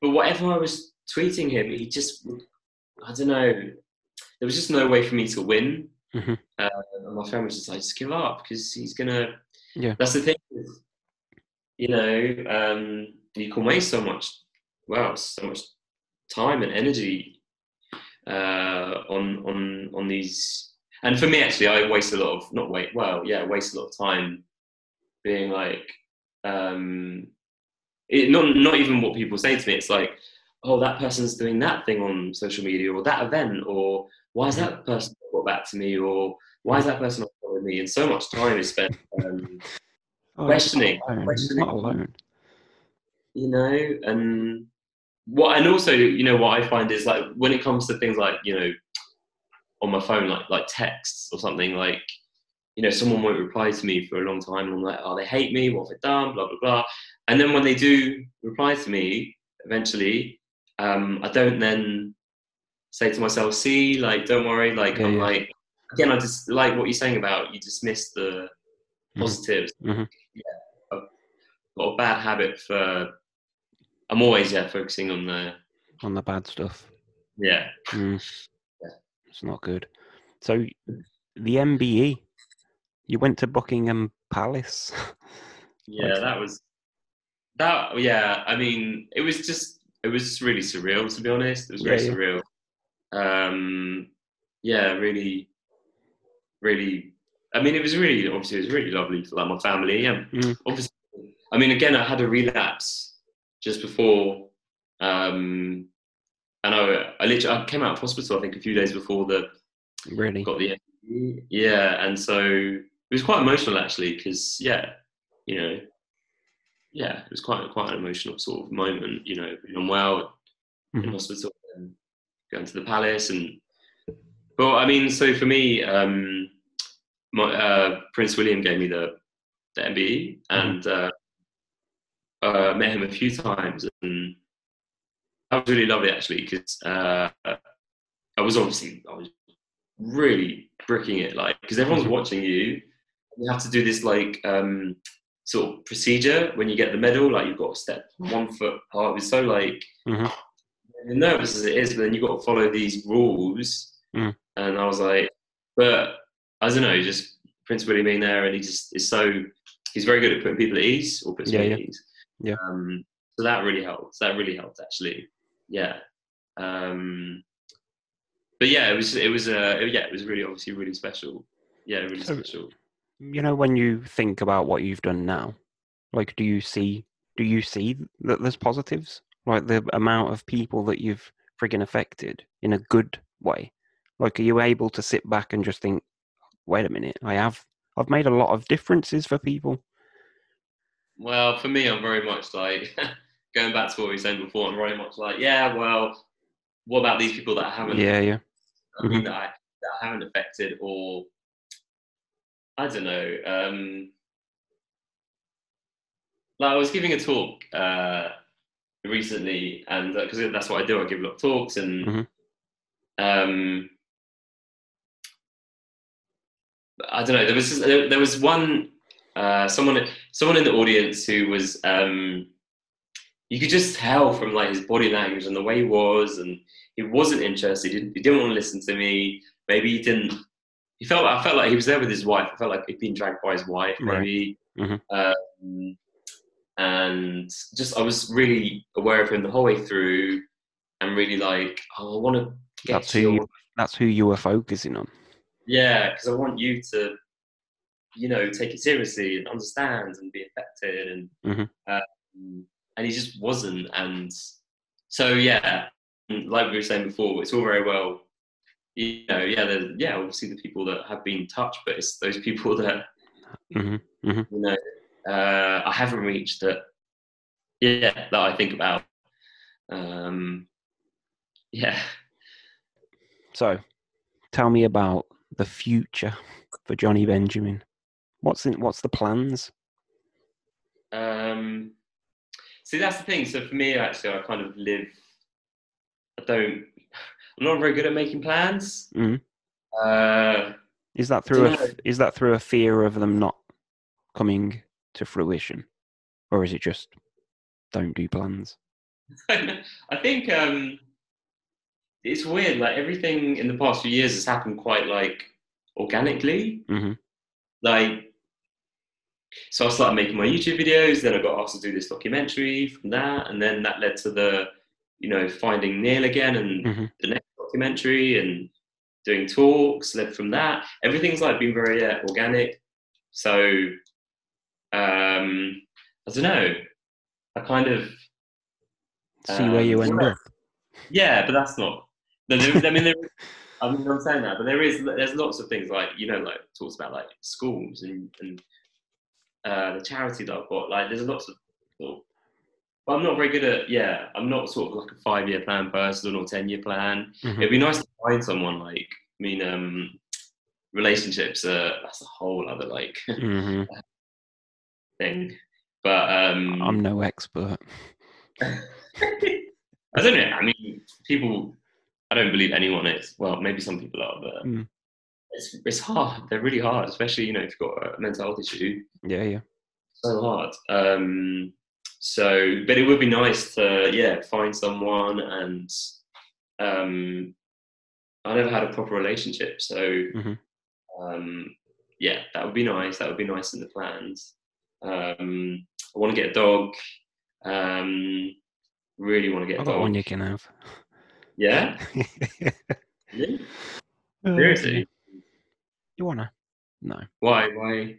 but whatever I was tweeting him, he just, I don't know, there was just no way for me to win. Mhm. Uh, and my friend was just like, just give up because he's gonna. Yeah. That's the thing. is, You know, um, you can waste so much, well, so much time and energy uh, on on on these. And for me, actually, I waste a lot of not wait. Well, yeah, waste a lot of time being like, um, it, not not even what people say to me. It's like, oh, that person's doing that thing on social media, or that event, or why is that person not got back to me, or why is that person not following me? And so much time is spent, um, *laughs* Oh, questioning. Questioning. you know, and what, and also, you know, what I find is like when it comes to things like, you know, on my phone, like like texts or something, like, you know, someone won't reply to me for a long time, and I'm like, oh, they hate me, what have I done, blah blah blah, and then when they do reply to me, eventually, um, I don't then say to myself, see, like, don't worry, like, Yeah, I'm yeah. like, again, I just like what you're saying about you dismiss the Mhm. positives. Mhm. Yeah, I've got a bad habit for. I'm always yeah focusing on the on the bad stuff yeah Mm. It's not good. So the MBE, you went to Buckingham Palace. *laughs* Yeah, that was that. Yeah, I mean, it was just it was really surreal to be honest. It was very Yeah, yeah. surreal. Um, yeah, really, really. I mean, it was really obviously it was really lovely for like my family. Yeah, Mm. obviously. I mean, again, I had a relapse just before, um, and I I literally I came out of hospital I think a few days before the really? got the yeah, and so it was quite emotional actually because yeah, you know, yeah, it was quite quite an emotional sort of moment. You know, being unwell in Mhm. hospital and going to the palace and well, I mean, so for me, um, my uh, Prince William gave me the the MBE and uh, uh, met him a few times and that was really lovely actually because uh, I was obviously I was really bricking it like because everyone's Mhm. watching you. You have to do this like um, sort of procedure when you get the medal. Like you've got to step one foot apart. It was so like Mhm. nervous as it is, but then you've got to follow these rules. Mm. And I was like, but I don't know, just Prince William being there, and he just is so he's very good at putting people at ease or puts Yeah, me yeah. at ease. Yeah. Um, so that really helped. That really helped actually. Yeah. Um, but yeah, it was it was uh, yeah, it was really obviously really special. Yeah, really So- special. You know, when you think about what you've done now, like, do you see do you see that there's positives? Like the amount of people that you've friggin' affected in a good way. Like, are you able to sit back and just think, wait a minute, I have I've made a lot of differences for people. Well, for me, I'm very much like *laughs* going back to what we said before. I'm very much like, yeah, well, what about these people that I haven't Yeah, yeah. I mean, that, I, that I haven't affected, or I don't know. Um, like I was giving a talk uh, recently, and because that's what I do, I give a lot of talks, and Mhm. um, I don't know. There was there, there was one uh, someone someone in the audience who was um, you could just tell from like his body language and the way he was, and he wasn't interested. He didn't, he didn't want to listen to me. Maybe he didn't. He felt. I felt like he was there with his wife. I felt like he'd been dragged by his wife. Right. Maybe. Mhm. Um, and just I was really aware of him the whole way through, and really like, oh, I want to get That's to who you, that's who you were focusing on. yeah, because I want you to, you know, take it seriously and understand and be affected, and Mhm. um, and he just wasn't, and so yeah, like we were saying before, it's all very well, you know, yeah, yeah, obviously the people that have been touched, but it's those people that hmm you know uh, I haven't reached that, yeah, that I think about, um, yeah. So, tell me about the future for Jonny Benjamin. What's in, what's the plans? Um, see, that's the thing. So for me, actually, I kind of live. I don't. I'm not very good at making plans. Mhm. Uh, Is that through a, Dunno. is that through a fear of them not coming to fruition, or is it just don't do plans? *laughs* I think um, it's weird. Like everything in the past few years has happened quite like organically. hmm Like, so I started making my YouTube videos. Then I got asked to do this documentary from that, and then that led to the, you know, finding Neil again and Mhm. the next documentary and doing talks led from that. Everything's like been very uh, organic. So, um, I don't know. I kind of See where you Um, end yeah. up. yeah, but that's not. There, I mean, there, *laughs* I mean, I'm saying that, but there is. There's lots of things like you know, like talks about like schools and and uh, the charity that I've got. Like, there's lots of. Sort of but I'm not very good at. Yeah, I'm not sort of like a five year plan person or ten year plan. Mhm. It'd be nice to find someone like. I mean, um, relationships. Uh, that's a whole other like *laughs* Mhm. thing. But um, I'm no expert. *laughs* I don't know. I mean, people. I don't believe anyone is. Well, maybe some people are, but Mm. It's it's hard. They're really hard, especially you know if you've got a mental health issue. Yeah, yeah. So hard. Um, so, but it would be nice to yeah find someone and um, I never had a proper relationship, so Mhm. um, yeah, that would be nice. That would be nice in the plans. Um, I want to get a dog. Um, really want to get a I've got one you can have. Yeah, *laughs* Really? seriously. You wanna? No, Why? Why?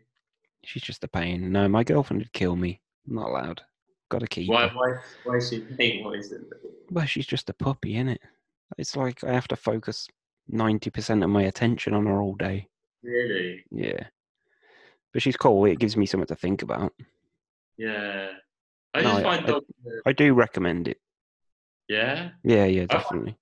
she's just a pain. No, my girlfriend would kill me. I'm not allowed. Got to keep Why? her. Why? Why is she paying? Why is it? Well, she's just a puppy, innit? It's like I have to focus ninety percent of my attention on her all day. Really? Yeah, but she's cool. It gives me something to think about. Yeah. I No, just I- find I- dogs. I do recommend it. yeah. Yeah, yeah, I- definitely.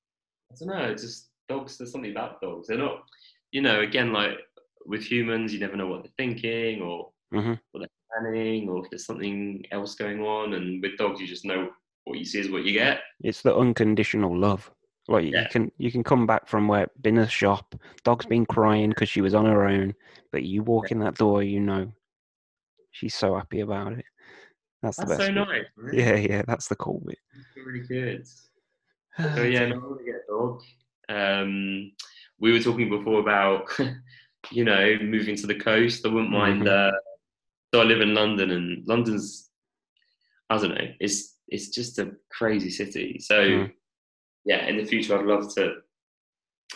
I don't know. It's just dogs. There's something about dogs. They're not. You know, again, like with humans, you never know what they're thinking or Mhm. what they're planning, or if there's something else going on. And with dogs, you just know what you see is what you get. It's the unconditional love. Like Yeah. you can you can come back from where been a shop, dog's been crying because she was on her own, but you walk in that door, you know, she's so happy about it. That's the best. so bit. nice. man. Yeah, yeah, that's the cool bit. Really good. *sighs* So yeah, no, I want to get a dog. Um, we were talking before about, *laughs* you know, moving to the coast. I wouldn't mind. Mhm. Uh, so I live in London, and London's, I don't know, it's it's just a crazy city. So Mm. yeah, in the future, I'd love to.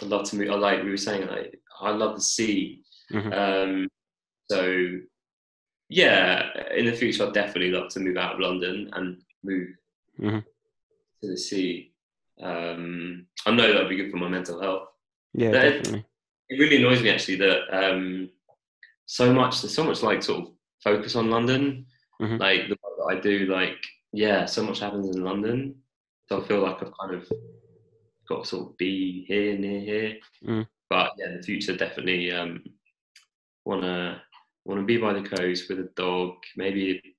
I'd love to move. I like we were saying, like I love the sea. Mhm. Um, so yeah, in the future, I'd definitely love to move out of London and move Mhm. to the sea. Um, I know that would be good for my mental health. Yeah, That- definitely. It really annoys me actually that um, so much there's so much like sort of focus on London. Mhm. Like the work that I do, like yeah, so much happens in London. So I feel like I've kind of got to sort of be here near here. Mm. But yeah, in the future definitely um, wanna wanna be by the coast with a dog, maybe a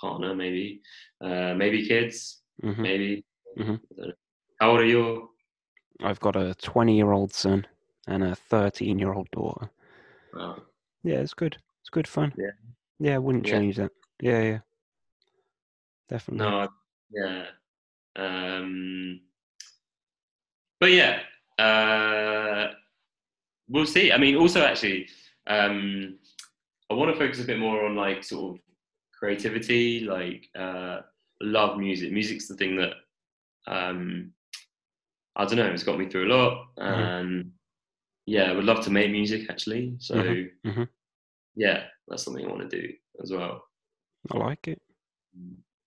partner, maybe uh, maybe kids, Mhm. maybe. Mhm. Know. How old are you? I've got a 20 year old son and a 13 year old daughter. Wow. Yeah, it's good. It's good fun. Yeah. Yeah, I wouldn't Yeah. change that. Yeah, yeah. Definitely. No, I- yeah. Um, but yeah, uh, we'll see. I mean, also actually, um, I want to focus a bit more on like sort of creativity. Like, uh, love music. Music's the thing that um, I don't know. It's got me through a lot, Mhm. and yeah, I would love to make music actually. So Mhm, mhm. yeah, that's something I want to do as well. I like it.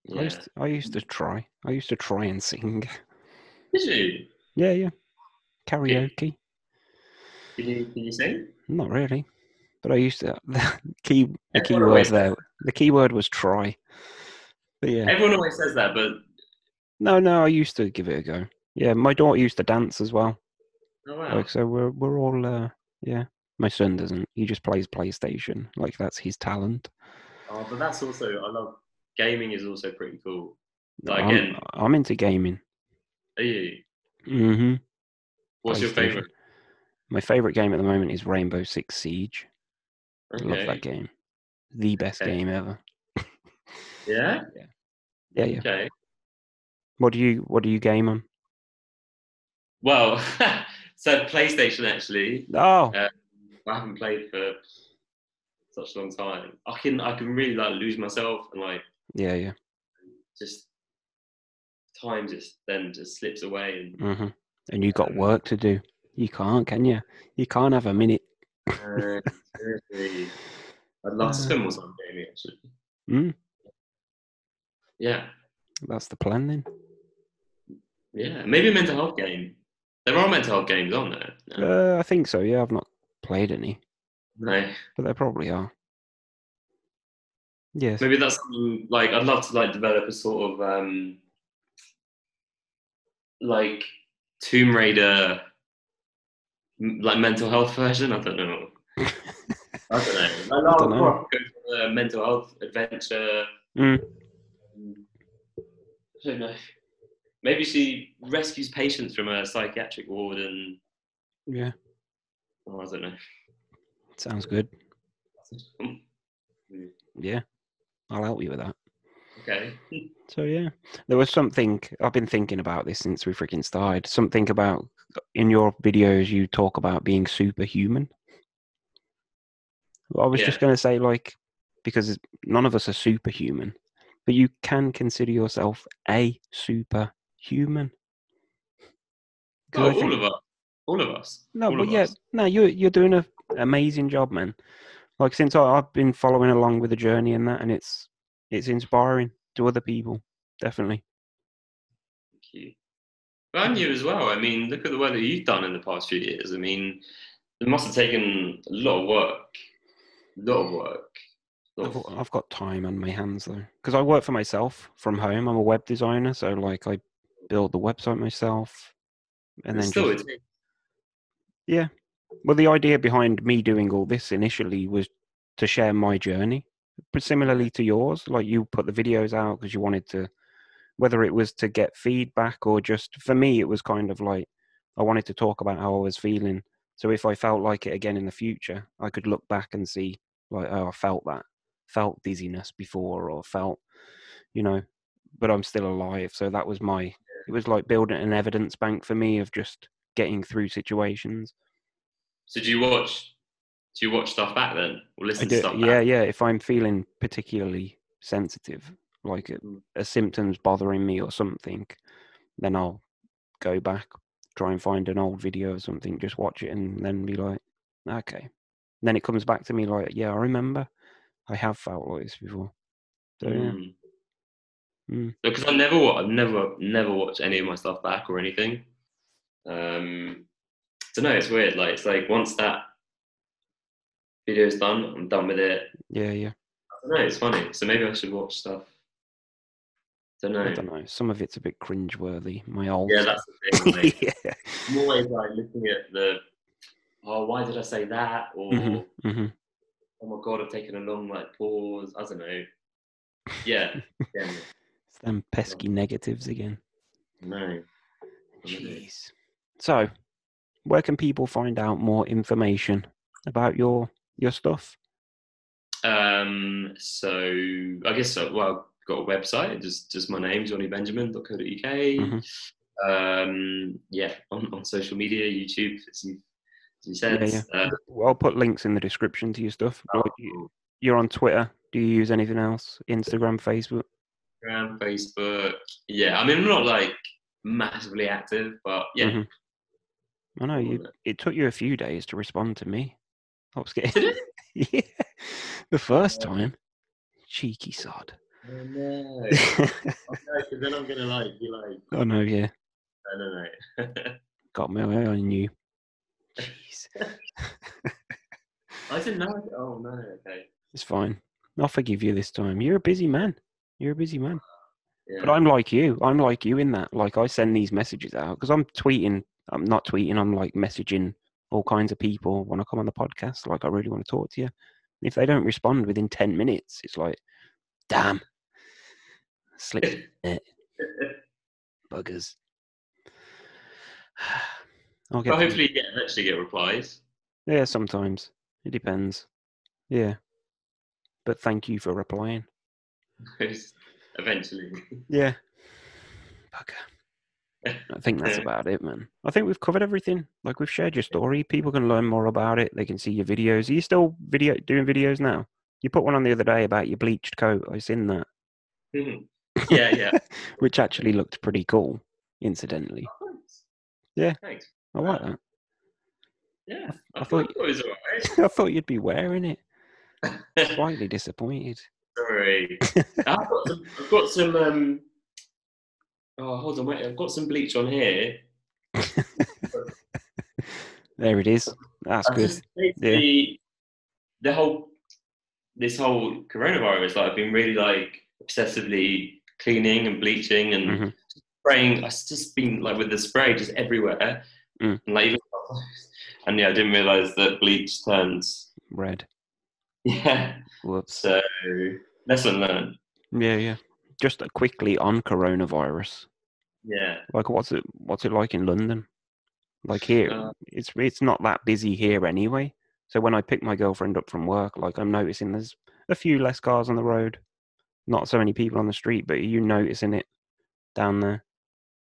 I, Yeah. used to, I used to try. I used to try and sing. Did you? Yeah, yeah. Karaoke. Can you can you sing? Not really. But I used to. *laughs* The key, the Everyone key word there. The key word was try. But yeah. Everyone always says that, but No, no, I used to give it a go. Yeah, my daughter used to dance as well. oh wow. Like, so we're we're all. Uh, yeah. My son doesn't. He just plays PlayStation. Like that's his talent. Oh, but that's also I love gaming is also pretty cool. Like, I'm, again, I'm into gaming. are you? hmm What's your favorite? My favorite game at the moment is Rainbow Six Siege. I love that game. The best Okay. game ever. *laughs* Yeah. Yeah, yeah. Okay. What do you What do you game on? Well, *laughs* so PlayStation actually, Oh, Uh, I haven't played for such a long time. I can I can really like lose myself and like yeah, yeah. just time just then just slips away and hmm And you got work to do. You can't, can you? You can't have a minute. uh, seriously, I'd love to *laughs* spend more time gaming actually. Mm, Yeah. that's the plan then. Yeah, maybe a mental health game. There are mental health games, aren't there? No. Uh, I think so. Yeah, I've not played any, no. but there probably are. Yes. Maybe that's something like I'd love to like develop a sort of um like Tomb Raider like mental health version. I don't know. *laughs* I don't know. I don't know. Croft goes on a mental health adventure. Mm. I don't know. Maybe she rescues patients from a psychiatric ward and Yeah, oh, I don't know. sounds good. Hmm. Yeah, I'll help you with that. okay. So yeah, there was something I've been thinking about this since we freaking started. Something about in your videos you talk about being superhuman. I was just going to say, like, because none of us are superhuman, but you can consider yourself a superhuman. 'Cause Oh, all of us. All of us. No, all but yeah, us. no, you're you're doing an amazing job, man. Like since I, I've been following along with the journey and that, and it's it's inspiring to other people, definitely. Thank you. And you as well. I mean, look at the work that you've done in the past few years. I mean, it must have taken a lot of work. A lot of work. Lot I've, I've got time on my hands though, because I work for myself from home. I'm a web designer, so like I build the website myself, and but then still, just, yeah. Well, the idea behind me doing all this initially was to share my journey, but similarly to yours. Like you put the videos out because you wanted to, whether it was to get feedback or just for me, it was kind of like I wanted to talk about how I was feeling. So if I felt like it again in the future, I could look back and see like, oh, I felt that, felt dizziness before, or felt, you know, but I'm still alive. So that was my. It was like building an evidence bank for me of just getting through situations. So do you watch? Do you watch stuff back then, or listen to stuff? yeah, back? yeah. If I'm feeling particularly sensitive, like a, Mm. a symptom's bothering me or something, then I'll go back, try and find an old video or something, just watch it, and then be like, okay. then it comes back to me like, yeah, I remember, I have felt like this before. So yeah, Mm. Mm. Because I never, I've never, never watched any of my stuff back or anything. Um, don't know. It's weird. Like it's like once that video is done, I'm done with it. yeah, yeah. I don't know. It's funny. So maybe I should watch stuff. Don't know. I don't know. Some of it's a bit cringeworthy. My old. Yeah, that's the thing. *laughs* Yeah. I'm always like looking at the. Oh, why did I say that? Or Mhm, mhm. oh my god, I've taken a long like pause. I don't know. Yeah. *laughs* yeah them pesky negatives again. no. Jeez. So, where can people find out more information about your your stuff? Um, so I guess so. Well, I've got a website, just just my name, jonnybenjamin.co.uk. Mhm. Um, yeah, on, on social media, YouTube, as you, as you said. Yeah, Uh, Well, I'll put links in the description to your stuff. Oh, You're on Twitter. Do you use anything else? Instagram, Facebook? Instagram, Facebook. Yeah, I mean, I'm not like massively active, but yeah. Mhm. I know you. it. Took you a few days to respond to me. I was getting *laughs* yeah, the first Yeah. time. Cheeky sod. Oh no. *laughs* then I'm gonna like be like, oh no, yeah, I don't know. *laughs* got my eye on you. Jeez, I didn't know. Oh no. Okay. it's fine. I'll forgive you this time. You're a busy man. You're a busy man. Yeah. But I'm like you. I'm like you in that. Like I send these messages out because I'm tweeting. I'm not tweeting. I'm like messaging all kinds of people when I come on the podcast. Like I really want to talk to you. And if they don't respond within ten minutes, it's like, damn, slip *coughs* eh, buggers. *sighs* I'll get. To- hopefully, you get actually get replies. yeah, sometimes it depends. Yeah, but thank you for replying. Eventually. *laughs* Yeah. Bugger. I think that's about it, man. I think we've covered everything. Like we've shared your story. People can learn more about it. They can see your videos. Are you still video doing videos now? You put one on the other day about your bleached coat. I seen that, mm-hmm. *laughs* yeah, yeah. which actually looked pretty cool. Incidentally, oh, Thanks. Yeah. Thanks. I like that. Yeah. I I, thought thought it was alright. *laughs* I thought you'd be wearing it. Slightly disappointed. Sorry. *laughs* I've got some. I've got some. Um, oh, hold on. Wait. I've got some bleach on here. There it is. That's I good. basically the whole this whole coronavirus. Like I've been really like obsessively cleaning and bleaching and Mhm. spraying. I've just been like with the spray just everywhere. Mm. And like *laughs* and yeah, I didn't realize that bleach turns. Red. *laughs* Yeah. Whoops. So lesson learned. Yeah, yeah. Just quickly on coronavirus. Yeah. Like, what's it? What's it like in London? Like here, Uh, it's it's not that busy here anyway. So when I pick my girlfriend up from work, like I'm noticing there's a few less cars on the road, not so many people on the street. But are you noticing it down there?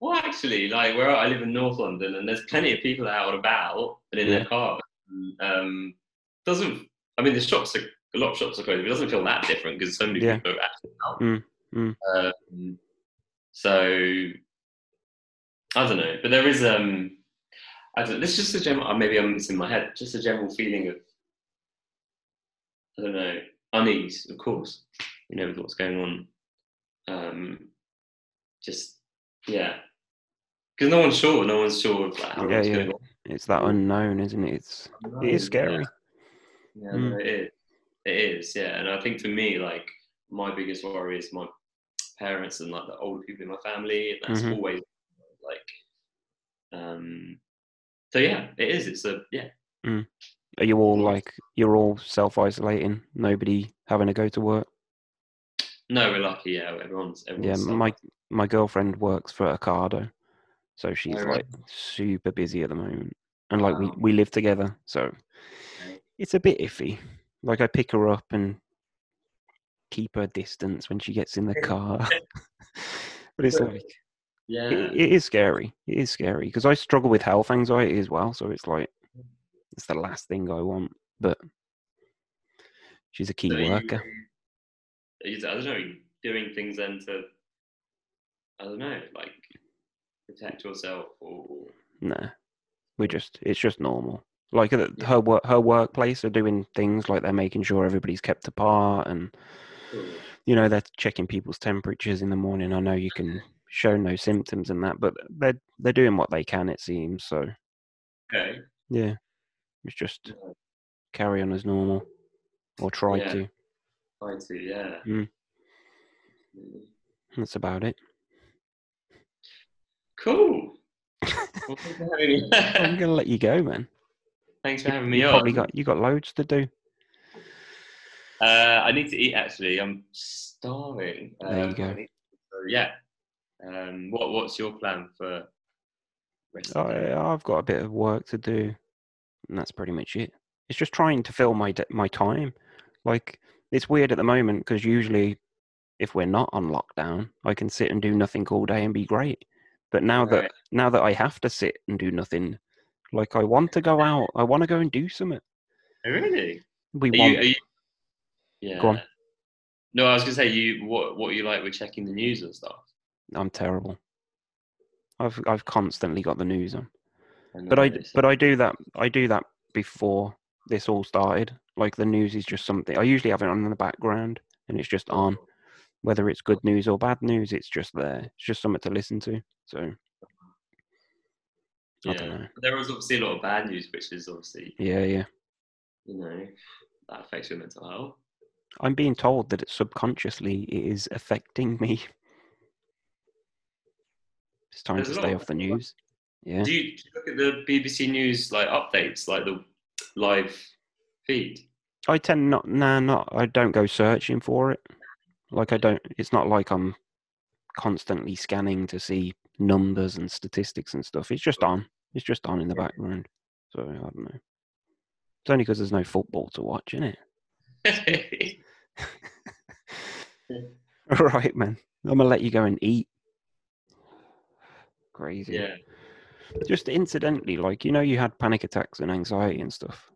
Well, actually, like where I live in North London, and there's plenty of people out and about and in Yeah. their cars. Um, doesn't I mean the shops are a lot of shops are closed, it doesn't feel that different because so many Yeah. people are actually out. Mm, mm. Um, so I don't know, but there is um, I don't. There's just a general. uh, Maybe I'm it's in my head. Just a general feeling of I don't know unease. Of course, you know with what's going on. Um, just yeah, because no one's sure. No one's sure of like, how Yeah, yeah. It's that unknown, isn't it? It's on. it is scary. Yeah, Mm. no, it is. It is, yeah. And I think for me, like my biggest worry is my parents and like the older people in my family. And that's Mhm. always like, um. So yeah, it is. It's a yeah. Are you all like you're all self isolating? Nobody having to go to work? No, we're lucky. Yeah, everyone's Yeah, everyone's. my my girlfriend works for Ocado, so she's Oh, like super busy at the moment, and like we Wow. we live together, so it's a bit iffy. Like I pick her up and keep her distance when she gets in the *laughs* car, *laughs* but it's like yeah. it, it is scary. It is scary because I struggle with health anxiety as well, so it's like mm. it's the last thing I want. But she's a key So worker. you- I don't know. Doing things then to, I don't know, like protect yourself or. Nah, we just it's just normal. Like her work, her workplace are doing things like they're making sure everybody's kept apart, and you know they're checking people's temperatures in the morning. I know you can show no symptoms and that, but they're they're doing what they can. It seems so. Okay. Yeah, it's just carry on as normal, or try Yeah. to. Try to, yeah. Mm. That's about it. Cool. *laughs* Well, thanks for having me. I'm gonna let you go, man. Thanks for having me You on. probably got you got loads to do. Uh, I need to eat. Actually, I'm starving. There you Um, go. Need- yeah. Um, what What's your plan for? Rest of the day? I, I've got a bit of work to do, and that's pretty much it. It's just trying to fill my my time. Like it's weird at the moment because usually, if we're not on lockdown, I can sit and do nothing all day and be great. But now that Right. now that I have to sit and do nothing, like I want to go out, I want to go and do something. Oh, really? We Are want. you, you, yeah. Go on. No, I was gonna say you. What What you like with checking the news and stuff? I'm terrible. I've I've constantly got the news on. I but I but I do that I do that before this all started. Like the news is just something I usually have it on in the background and it's just on. Whether it's good news or bad news, it's just there. It's just something to listen to. So I don't know. But there was obviously a lot of bad news, which is obviously Yeah, yeah. you know that affects your mental health. I'm being told that it subconsciously it is affecting me. *laughs* It's time There's to stay off the news. Yeah. Do you, do you look at the BBC News like updates, like the live feed? I tend not nah not I don't go searching for it. Like I don't it's not like I'm constantly scanning to see numbers and statistics and stuff. It's just on. It's just on in the background. So I don't know. It's only because there's no football to watch, isn't it? *laughs* All right, man. I'm gonna let you go and eat. Crazy. yeah. Just incidentally, like you know, you had panic attacks and anxiety and stuff.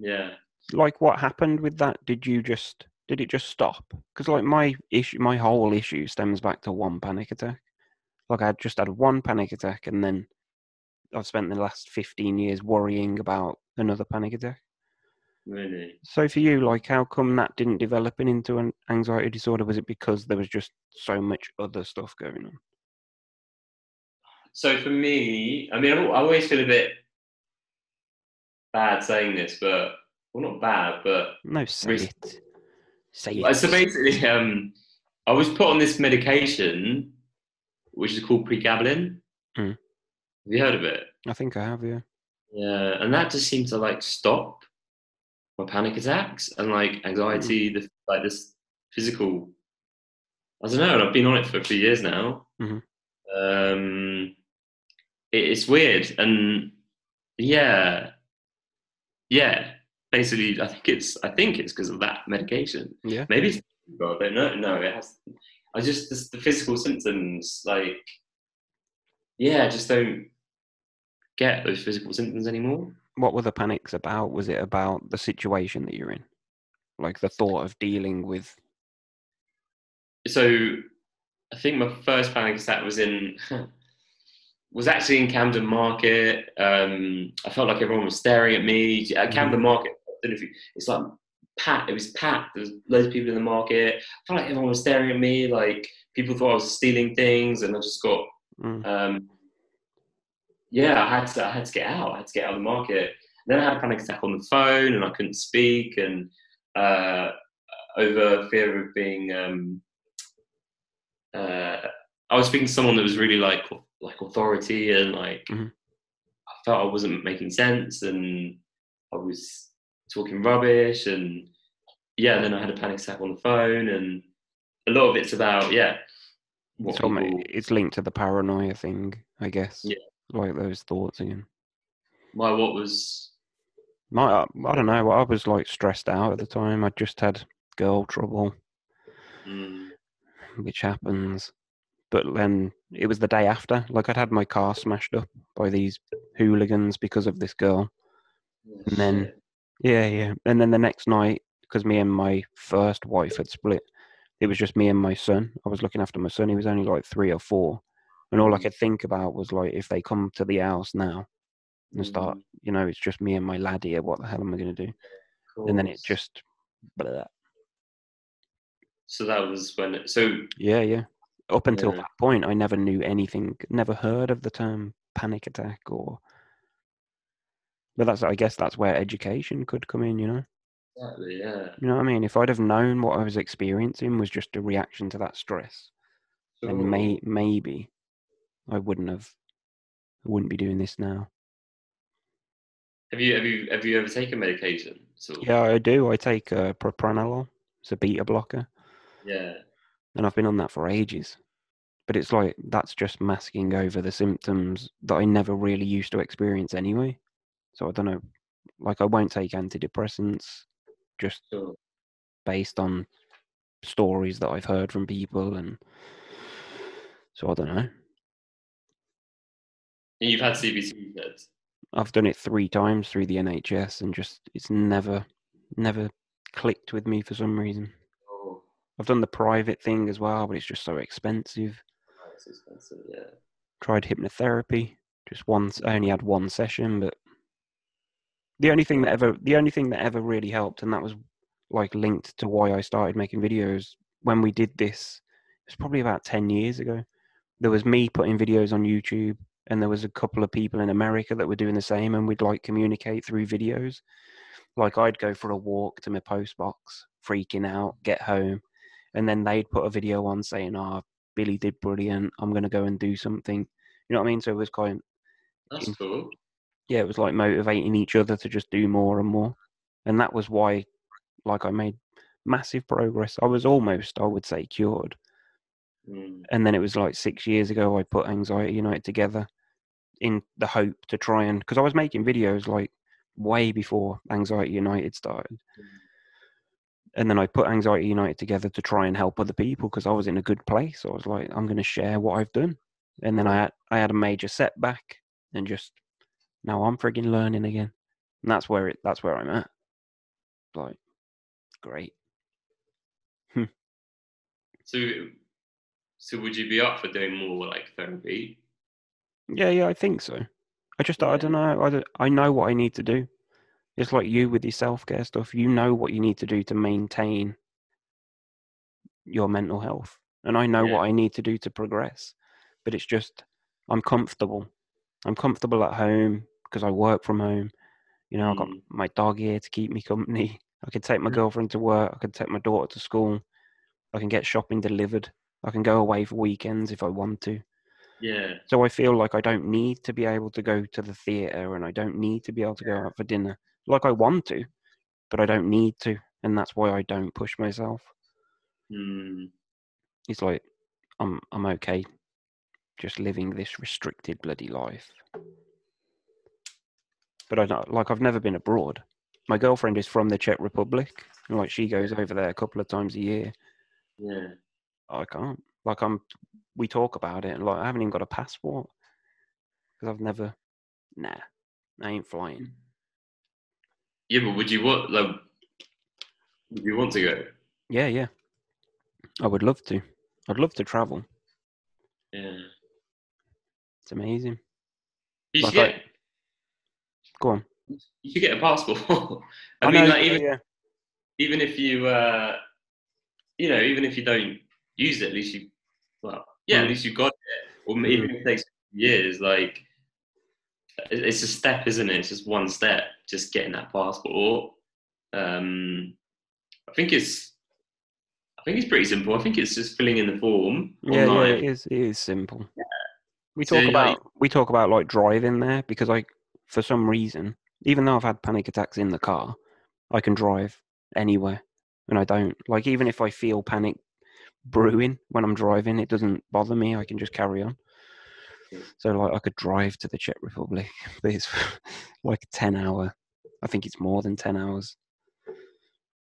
Yeah. like what happened with that did you just did it just stop because like my issue my whole issue stems back to one panic attack like i just had one panic attack and then i've spent the last 15 years worrying about another panic attack. Really. so for you like how come that didn't develop into an anxiety disorder? Was it because there was just so much other stuff going on? So for me, I mean, I al- always feel a bit bad saying this, but well, not bad, but no say it. Say it So basically, um, I was put on this medication, which is called pregabalin. Mm. Have you heard of it? i think i have yeah Yeah, and that just seemed to like stop my panic attacks and like anxiety, the like this physical. I don't know, and I've been on it for a few years now. Mhm. Um, it, it's weird, and yeah, yeah. Basically, I think it's I think it's because of that medication. yeah Maybe it's God, I don't know. No, it has. I just this, the physical symptoms like yeah, I just don't get those physical symptoms anymore. What were the panics about? Was it about the situation that you're in? Like the thought of dealing with. So I think my first panic attack was in *laughs* was actually in Camden Market. Um, I felt like everyone was staring at me at Camden Market. I don't know if you, it's like packed. It was packed. There was loads of people in the market. I felt like everyone was staring at me. Like people thought I was stealing things, and I just got. Mm. Um, yeah, I had to. I had to get out. I had to get out of the market. then I had a panic attack on the phone, and I couldn't speak, and uh, over fear of being. Um, uh, I was speaking to someone that was really like like authority, and like Mhm. I felt I wasn't making sense, and I was talking rubbish, and yeah. Then I had a panic attack on the phone, and a lot of it's about yeah. What people, it's linked to the paranoia thing, I guess. Yeah. Like those thoughts again. my what was My, I don't know. I was like stressed out at the time. I just had girl trouble, mm, which happens. But then it was the day after. Like I'd had my car smashed up by these hooligans because of this girl. And then-. Yeah, yeah. And then the next night, because me and my first wife had split, it was just me and my son. I was looking after my son. He was only like three or four. And all I Mm. could think about was like, if they come to the house now and start, Mm, you know, it's just me and my lad here. What the hell am I going to do? And then it just, blah. so that was when it, so yeah, yeah. Up until Yeah. that point, I never knew anything, never heard of the term panic attack or. But that's, I guess, that's where education could come in. You know. exactly yeah You know what I mean? If I'd have known what I was experiencing was just a reaction to that stress, then may, maybe I wouldn't have, I wouldn't be doing this now. have you have you have you ever taken medication so Yeah, I do. I take uh, propranolol. It's a beta blocker, yeah and I've been on that for ages. But it's like that's just masking over the symptoms that I never really used to experience anyway. So I don't know. Like I won't take antidepressants just sure based on stories that I've heard from people, and so I don't know. and you've had CBT meds I've done it three times through the NHS and just it's never never clicked with me for some reason. oh I've done the private thing as well, but it's just so expensive. Oh, that's expensive yeah Tried hypnotherapy just once. I only had one session, but the only thing that ever the only thing that ever really helped, and that was like linked to why I started making videos when we did this. It was probably about ten years ago. There was me putting videos on YouTube, and there was a couple of people in America that were doing the same, and we'd like communicate through videos. Like I'd go for a walk to my post box, freaking out, get home, and then they'd put a video on saying, "Ah, Billy did brilliant. I'm gonna go and do something." You know what I mean? So it was kind that's cool yeah, it was like motivating each other to just do more and more. And that was why, like, I made massive progress. I was almost, I would say, cured. mm. And then it was like six years ago, I put Anxiety United together in the hope to try and, because I was making videos like way before Anxiety United started. And then I put Anxiety United together to try and help other people because I was in a good place. I was like, I'm going to share what I've done. And then I had, I had a major setback and just now I'm frigging learning again. And that's where it that's where I'm at. Like great. Hmm. so so would you be up for doing more like therapy Yeah, yeah, I think so. I just I don't know. I, don't- I know what I need to do. It's like you with your self care stuff. You know what you need to do to maintain your mental health. And I know Yeah. what I need to do to progress. But it's just I'm comfortable. I'm comfortable at home because I work from home. You know, I've got Mm. my dog here to keep me company. *laughs* I can take my Mm. girlfriend to work. I can take my daughter to school. I can get shopping delivered. I can go away for weekends if I want to. yeah So I feel like I don't need to be able to go to the theatre and I don't need to be able to go out for dinner. Like I want to, but I don't need to. And that's why I don't push myself. mm. It's like I'm I'm okay just living this restricted bloody life. But I don't like I've never been abroad. My girlfriend is from the Czech Republic. And like she goes over there a couple of times a year. yeah I can't. Like I'm we talk about it and like I haven't even got a passport. because I've never. Nah, I ain't flying. Yeah, but would you want like? Would you want to go? Yeah, yeah. I would love to. I'd love to travel. Yeah. It's amazing. You should Like I- get. Go on. You should get a passport. *laughs* I, I mean, know, like even yeah. even if you, uh, you know, even if you don't use it, at least you, well, yeah, Mm. at least you got it. Or even if it takes years, like it's a step, isn't it? It's just one step, just getting that passport. Um, I think it's, I think it's pretty simple. I think it's just filling in the form Yeah, yeah, it is. It is simple. We So, talk like- about we talk about like driving there because I, for some reason, even though I've had panic attacks in the car, I can drive anywhere, and I don't like even if I feel panic brewing when I'm driving, it doesn't bother me. I can just carry on. So like I could drive to the Czech Republic, *laughs* but it's *laughs* like a ten hour. I think it's more than ten hours.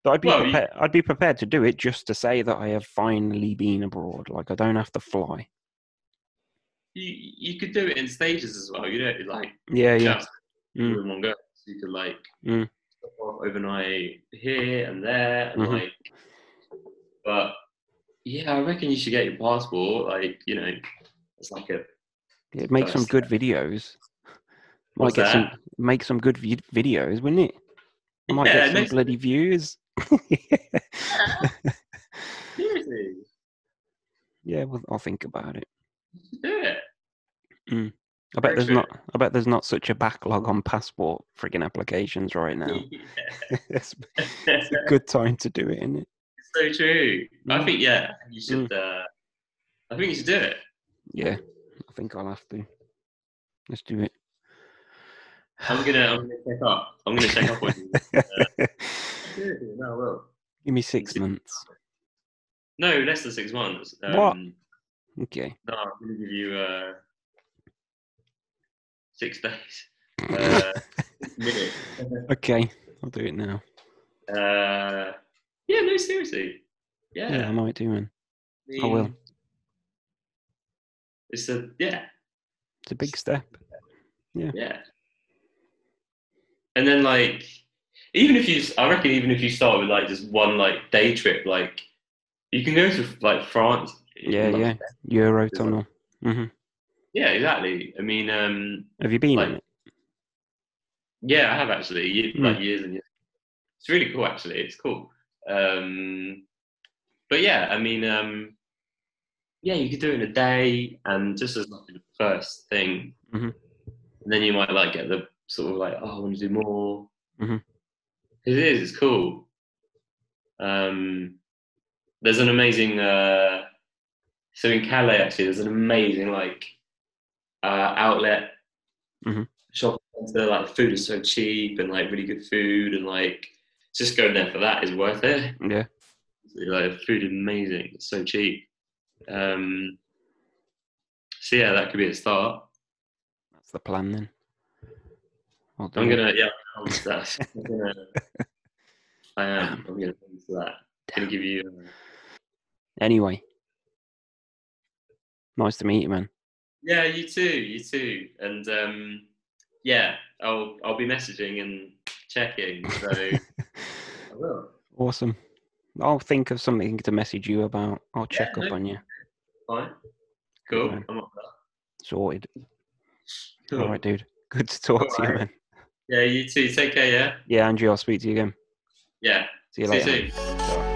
But I'd be Well, you- prepared. I'd be prepared to do it just to say that I have finally been abroad. Like I don't have to fly. You you could do it in stages as well. You know, like Yeah, yeah. just Mm. all in one go. So you could like Mm. overnight here and there, and Mhm. like. But yeah, I reckon you should get your passport. Like you know, it's like a It makes some First good videos. Might What's get some make some good vid- videos, wouldn't it? I might Yeah, get some makes- bloody views. seriously. *laughs* yeah, well, I'll think about it. Do it. I bet there's true. not. I bet there's not such a backlog on passport frigging applications right now. *laughs* *laughs* it's, it's a good time to do it, isn't it? so true. I Mm. think yeah, you should. Uh, I think you should do it. Yeah, I think I'll have to. Let's do it. I'm gonna. I'm gonna check up. I'm gonna check up on you. *laughs* Seriously, no, I will. Give me six months. No, less than six months. Um, What? Okay. No, I'm gonna give you uh, six *laughs* days. *laughs* Uh, minute. Okay, I'll do it now. Uh, yeah, no, seriously. Yeah, Yeah, I might do, man. I will. It's a yeah, It's a big step. yeah. Yeah. And then like, even if you, I reckon, even if you start with like just one like day trip, like you can go to like France. Yeah, yeah. Eurotunnel. hmm yeah, exactly. I mean, um, Have you been Like-? Yeah, I have actually, Hmm. like years and years. It's really cool, actually. It's cool. Um, but yeah, I mean, um, yeah, you could do it in a day, and just as like the first thing, Mhm. and then you might like get the sort of like, oh, I want to do more. Mhm. It is. It's cool. Um, there's an amazing. Uh, so in Calais, actually, there's an amazing like uh, outlet Mhm. shopping center. Like the food is so cheap and like really good food, and like just going there for that is worth it. Yeah. Like food is amazing. It's so cheap. Um, so yeah, that could be a start. That's the plan then. Do I'm gonna yeah, I'm. *laughs* I'm gonna, I am. I'm gonna to that. gonna give you. Uh, Anyway. Nice to meet you, man. Yeah, you too. You too. And um, yeah, I'll I'll be messaging and checking. So *laughs* I will. Awesome. I'll think of something to message you about. I'll check up on you. Fine. Cool. man. I'm up for that. Sorted. Cool. All right, dude. Good to talk to you, Alright. man. Yeah, you too. Take care. Yeah. Yeah, Andrew, I'll speak to you again. Yeah. See you See you later. soon.